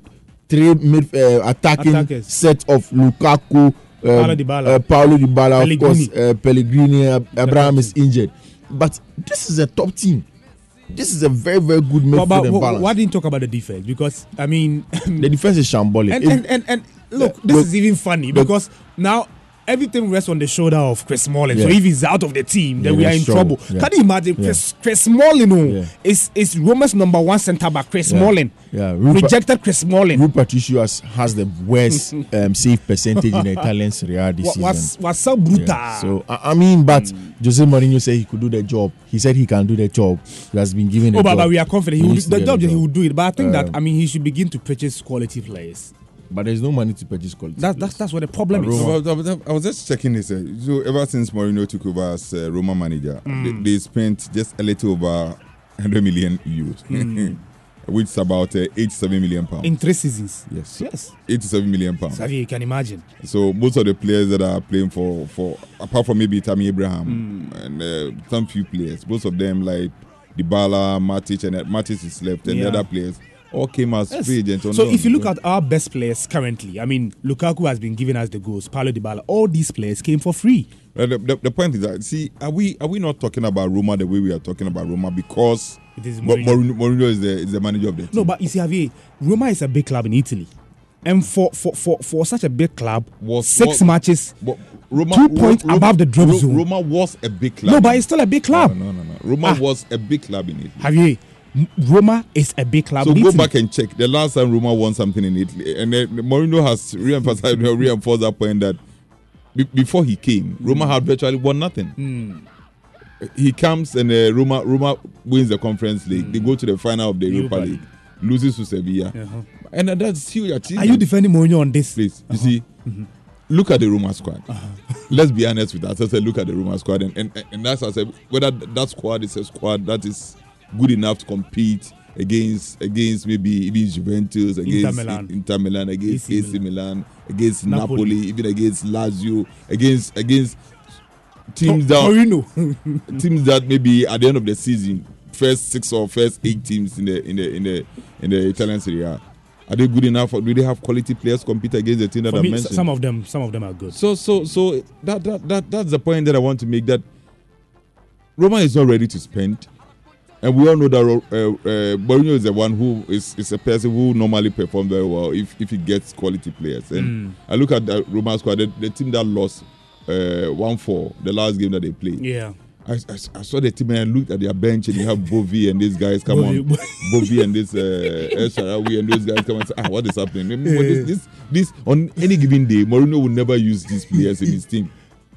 three mid uh, attacking Attackers. set of Lukaku, Paulo Dybala. uh, Paulo Dybala, of course, Pellegrini. uh, Pellegrini. Uh, Abraham is injured, but this is a top team. This is a very very good midfield But, but balance. why didn't talk about the defense? Because I mean, the defense is shambolic. *laughs* and, and, and, and look, this is even funny because now everything rests on the shoulder of Chris Smalling. So if he's out of the team, then Yeah, we are in trouble. Yeah. Can you imagine Yeah. Chris, Chris Smalling oh, Yeah. is is Roma's number one centre back, Chris Yeah. Smalling. Yeah, Rupert- Rejected Chris Smalling. Rui Patricio has, the worst *laughs* um, save percentage in the Italian Serie A this Wa- season. was was so brutal. Yeah, so I, I mean, but Jose Mourinho said he could do the job. He said he can do the job. He has been given. Oh, a but, job. but we are confident he will, needs do- the job he will do it. But I think that Um, I mean he should begin to purchase quality players. But there's no money to purchase quality. That, that's that's what the problem is. I was, I was- just checking this. Uh, so ever since Mourinho took over as uh, Roma manager, Mm. they, they spent just a little over 100 million euros, Mm. *laughs* which is about uh, 87 million pounds. In three seasons. yes, Yes. 87 million pounds. Xavier, you can imagine. So most of the players that are playing for, for apart from maybe Tammy Abraham Mm. and uh, some few players, most of them like Dybala, Matic, and uh, Matic is left, and Yeah. the other players all came as Yes. free agents. So if you look at our best players currently, I mean Lukaku has been giving us the goals, Paulo Dybala, all these players came for free. Uh, the, the, the point is that see, are we are we not talking about Roma the way we are talking about Roma because It is Mourinho. Mourinho, is the is the manager of the team. No, but you see, Javier, Roma is a big club in Italy. And for for, for, for such a big club, was, six was- matches, But Roma, two points Ro- above the drop Ro- zone. Roma was a big club. No, but it's still a big club. No, no, no. no. Roma Ah. was a big club in Italy. Javier, Roma is a big club So go Italy. back and check the last time Roma won something in Italy, and then Mourinho has re-emphasized, *laughs* reinforced that point that be- before he came, Roma had virtually won nothing. Hmm. He comes and uh, Roma Roma wins the Conference League. They go to the final of the Europa, Europa League, loses to Sevilla, Uh-huh. and uh, that's huge achievement. Are you defending Mourinho on this? Please, you see, look at the Roma squad. *laughs* Let's be honest with ourselves. Look at the Roma squad, and, and, and that's I said whether that squad is a squad that is good enough to compete against against maybe even Juventus, against Milan. Inter Milan, against AC AC Milan, against Napoli. Napoli. even against Lazio, against against teams that Torino. *laughs* *laughs* teams that maybe at the end of the season, first six or first eight teams in the in the in the in the Italian Serie A. Are they good enough? Or do they have quality players compete against the team that For I me, mentioned? some of them, some of them are good. So so so that, that that that's the point that I want to make that Roma is not ready to spend. And we all know that uh, uh, Mourinho is the one who is, is a person who normally performs very well if, if he gets quality players. And Mm. I look at the Roma squad, the, the team that lost uh, 1 4, the last game that they played. Yeah. I, I, I saw the team and I looked at their bench and you have Bove and these guys come on. Bove and this uh, El Shaarawy and those guys come and say, ah, what is happening? But this, this, this, on any given day, Mourinho will never use these players in his team.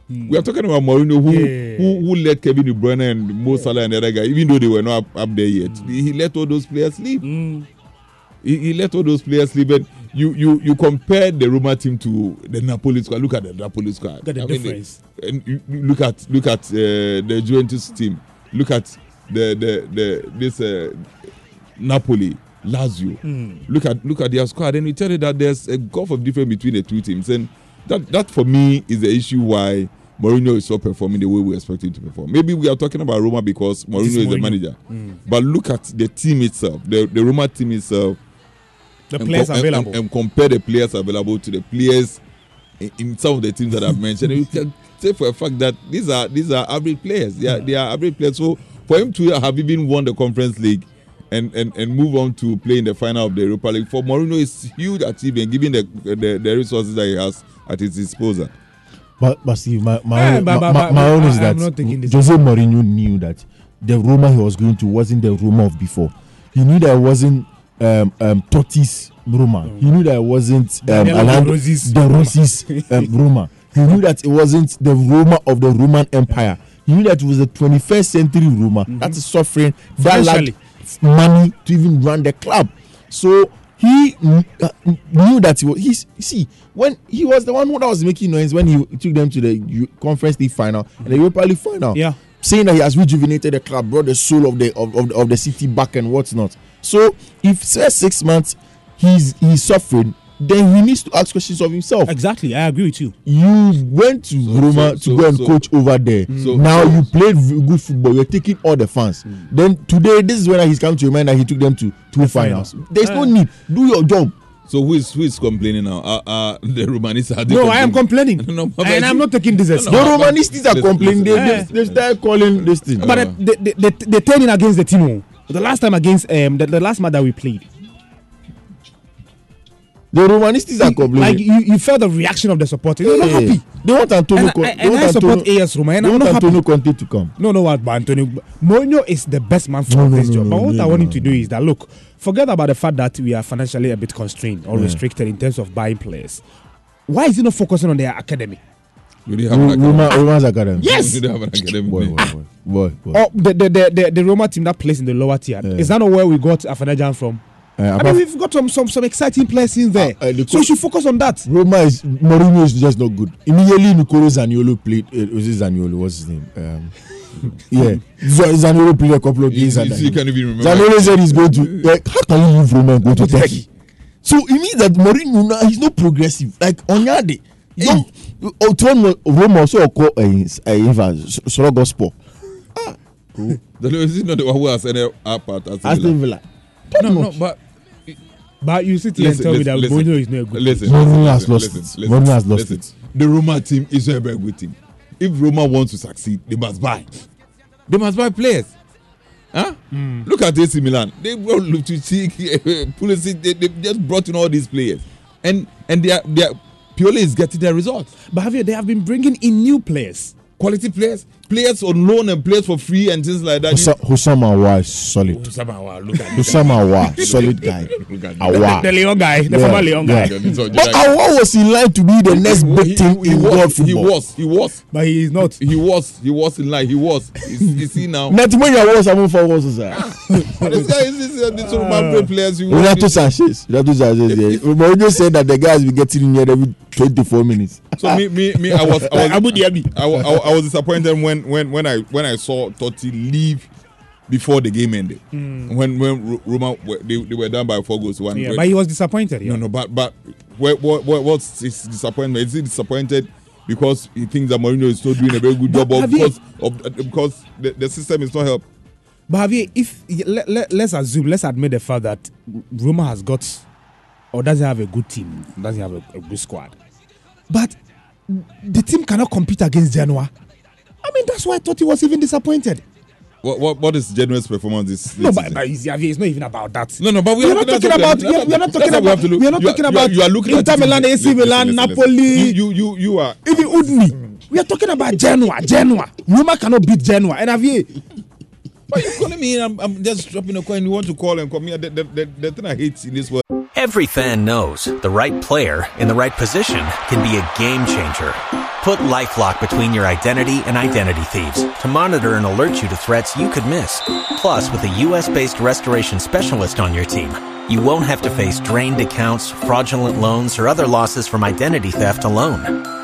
We are talking about Mourinho who, Yeah. who who let Kevin De Bruyne and Mo Salah and the other guy, even though they were not up, up there yet, he he let all those players leave. He, he let all those players leave. And you you you compare the Roma team to the Napoli squad. Look at the Napoli squad. Look at the I mean, difference. and you, you look at look at uh, the Juventus team. Look at the the the this uh, Napoli, Lazio. Mm. Look at look at their squad, and we tell you that there's a gulf of difference between the two teams. And that that for me is the issue why Mourinho is not performing the way we expect him to perform. Maybe we are talking about Roma because Mourinho is, the Mourinho. manager, Mm. but look at the team itself, the the Roma team itself. The and players com- available. and, and compare the players available to the players in, in some of the teams that I've mentioned. You can say for a fact that these are these are average players. They are, they are average players. So for him to have even won the Conference League and, and, and move on to play in the final of the Europa League for Mourinho is huge achievement given the, the the resources that he has at his disposal. But but Steve, my my, Eh, own, but- my, but- my, but my own I- is I'm that not taking. Jose Mourinho knew that the Roma he was going to wasn't the Roma of before. He knew that it wasn't um, um, Totti's Roma. He knew that it wasn't um, Daniel Alan- De Rossi's Roma. Um, *laughs* Roma. He knew that it wasn't the Roma of the Roman Empire. He knew that it was the 21st century Roma that is suffering that lacked money to even run the club. So he uh, knew that he was. He's see when he was the one who that was making noise when he took them to the Conference League final and the Europa League final. Yeah. saying that he has rejuvenated the club, brought the soul of the of, of, of the city back and what's not. So if first six months he's he's suffering, then he needs to ask questions of himself. Exactly, I agree with you. You went to Roma so- to go and so- coach over there. So- now so- you played good football. You're taking all the fans. Then today, this is when he's come to remind that he took them to two finals. final. There's no Uh, need. Do your job. So who is who is complaining now? Uh, uh, *laughs* the Romanistas. are they No, I am complaining. *laughs* No, but and I I'm not taking this as No, the no, but- Romanistas are listen, complaining. They, listen. they, they start calling this thing. But uh, they, they, they, they turning against the team. oh. The last time against um the, the last match that we played, the Romanistas are complaining. like you, you felt the reaction of the supporters. They're not Yeah. happy. They want Antonio. And Con- I- they want I support Antonio- AS Roma, and they I'm want not happy. Antonio Conte to come. No, no, what? But Antonio Mourinho is the best man for No, no, this no, job. no, but what no, I no, want him no. to do is that look, forget about the fact that we are financially a bit constrained or Yeah. restricted in terms of buying players. Why is he not focusing on their academy? We didn't have an academy. Roma, Roma's academy. Yes. We didn't have an academy. Boy, boy, boy, boy, boy. Or the the, the, the, the Roma team that plays in the lower tier. Is that not where we got Afanajan from? Uh, I mean, we've got some some, some exciting players in there. Uh, uh, so we should focus on that. Roma is Mourinho is just not good. Immediately Nicolo Zaniolo played. Uh, was it Zaniolo? What's his name? Um, *laughs* yeah, Zaniolo played a couple of You- games. you and see, you can't even remember. Zaniolo said he's going to. Like, how can you leave Roma and go to Turkey? So it means that Mourinho now he's not progressive. Like Onyade, young. Otuan Roma also call a Eva Soro Gospel. The is not the one who has any up at Aston Aston Villa. No, no, but But you sit here and Listen, tell me that. Mourinho is not a good Listen, coach. Mourinho has lost listen, it. Mourinho has lost listen. The Roma team is a very good team. If Roma wants to succeed, they must buy. They must buy players. Huh? Hmm. Look at AC Milan. They brought Lutucci, *laughs* Pulisic. They, they just brought in all these players, and and they are they are Pioli is getting their results. But have you, they have been bringing in new players. Quality players, players on loan and players for free and things like that. Husa- Houssem Aouar is solid. Houssem Aouar, look at Houssem Aouar, solid guy. *laughs* Look Awa. The Leon guy, the former Leon guy. But Awa was in line to be the next big thing he in was, world He was. He was. But he is not. He was. He was in line. He was. Is, is he now? Natimenya was among four was sir. But this guy is this, uh, this Roman play players. You Renato Sanchez. Renato Sanchez. Yeah. *laughs* Mourinho said that the guys be getting in here every 24 minutes. So me, me, me, I was, I was, Abu Dhabi. I, I, I was disappointed when, when, when I, when I saw Totti leave before the game ended. Mm. When, when Roma, they, they were down by four goals one. Yeah, When- but he was disappointed. Yeah. No, no, but, but, what, what, what, what's his disappointment? Is he disappointed because he thinks that Mourinho is not doing a very good But job, have you- because of, because the, the system is not help? But Javier, if let, let, let's assume, let's admit the fact that Roma has got or doesn't have a good team, doesn't have a, a good squad, but the team cannot compete against Genoa. I mean, that's why I thought he was even disappointed. What, what, what is Genoa's performance this, this No, but, but it's, it's not even about that. No, no, but we are not talking about. We are, not talking what we have about. We are not talking about you are looking Inter Milan, AC Milan. Napoli, You, you, you are. even Udni. We are talking about Genoa. Genoa. Roma cannot beat Genoa. And Javier, Why you calling me? I'm, I'm just dropping a coin. You want to call and call me? The, the, the, the thing I hate in this world. Every fan knows the right player in the right position can be a game changer. Put LifeLock between your identity and identity thieves to monitor and alert you to threats you could miss. Plus, with a U.S.-based restoration specialist on your team, you won't have to face drained accounts, fraudulent loans, or other losses from identity theft alone.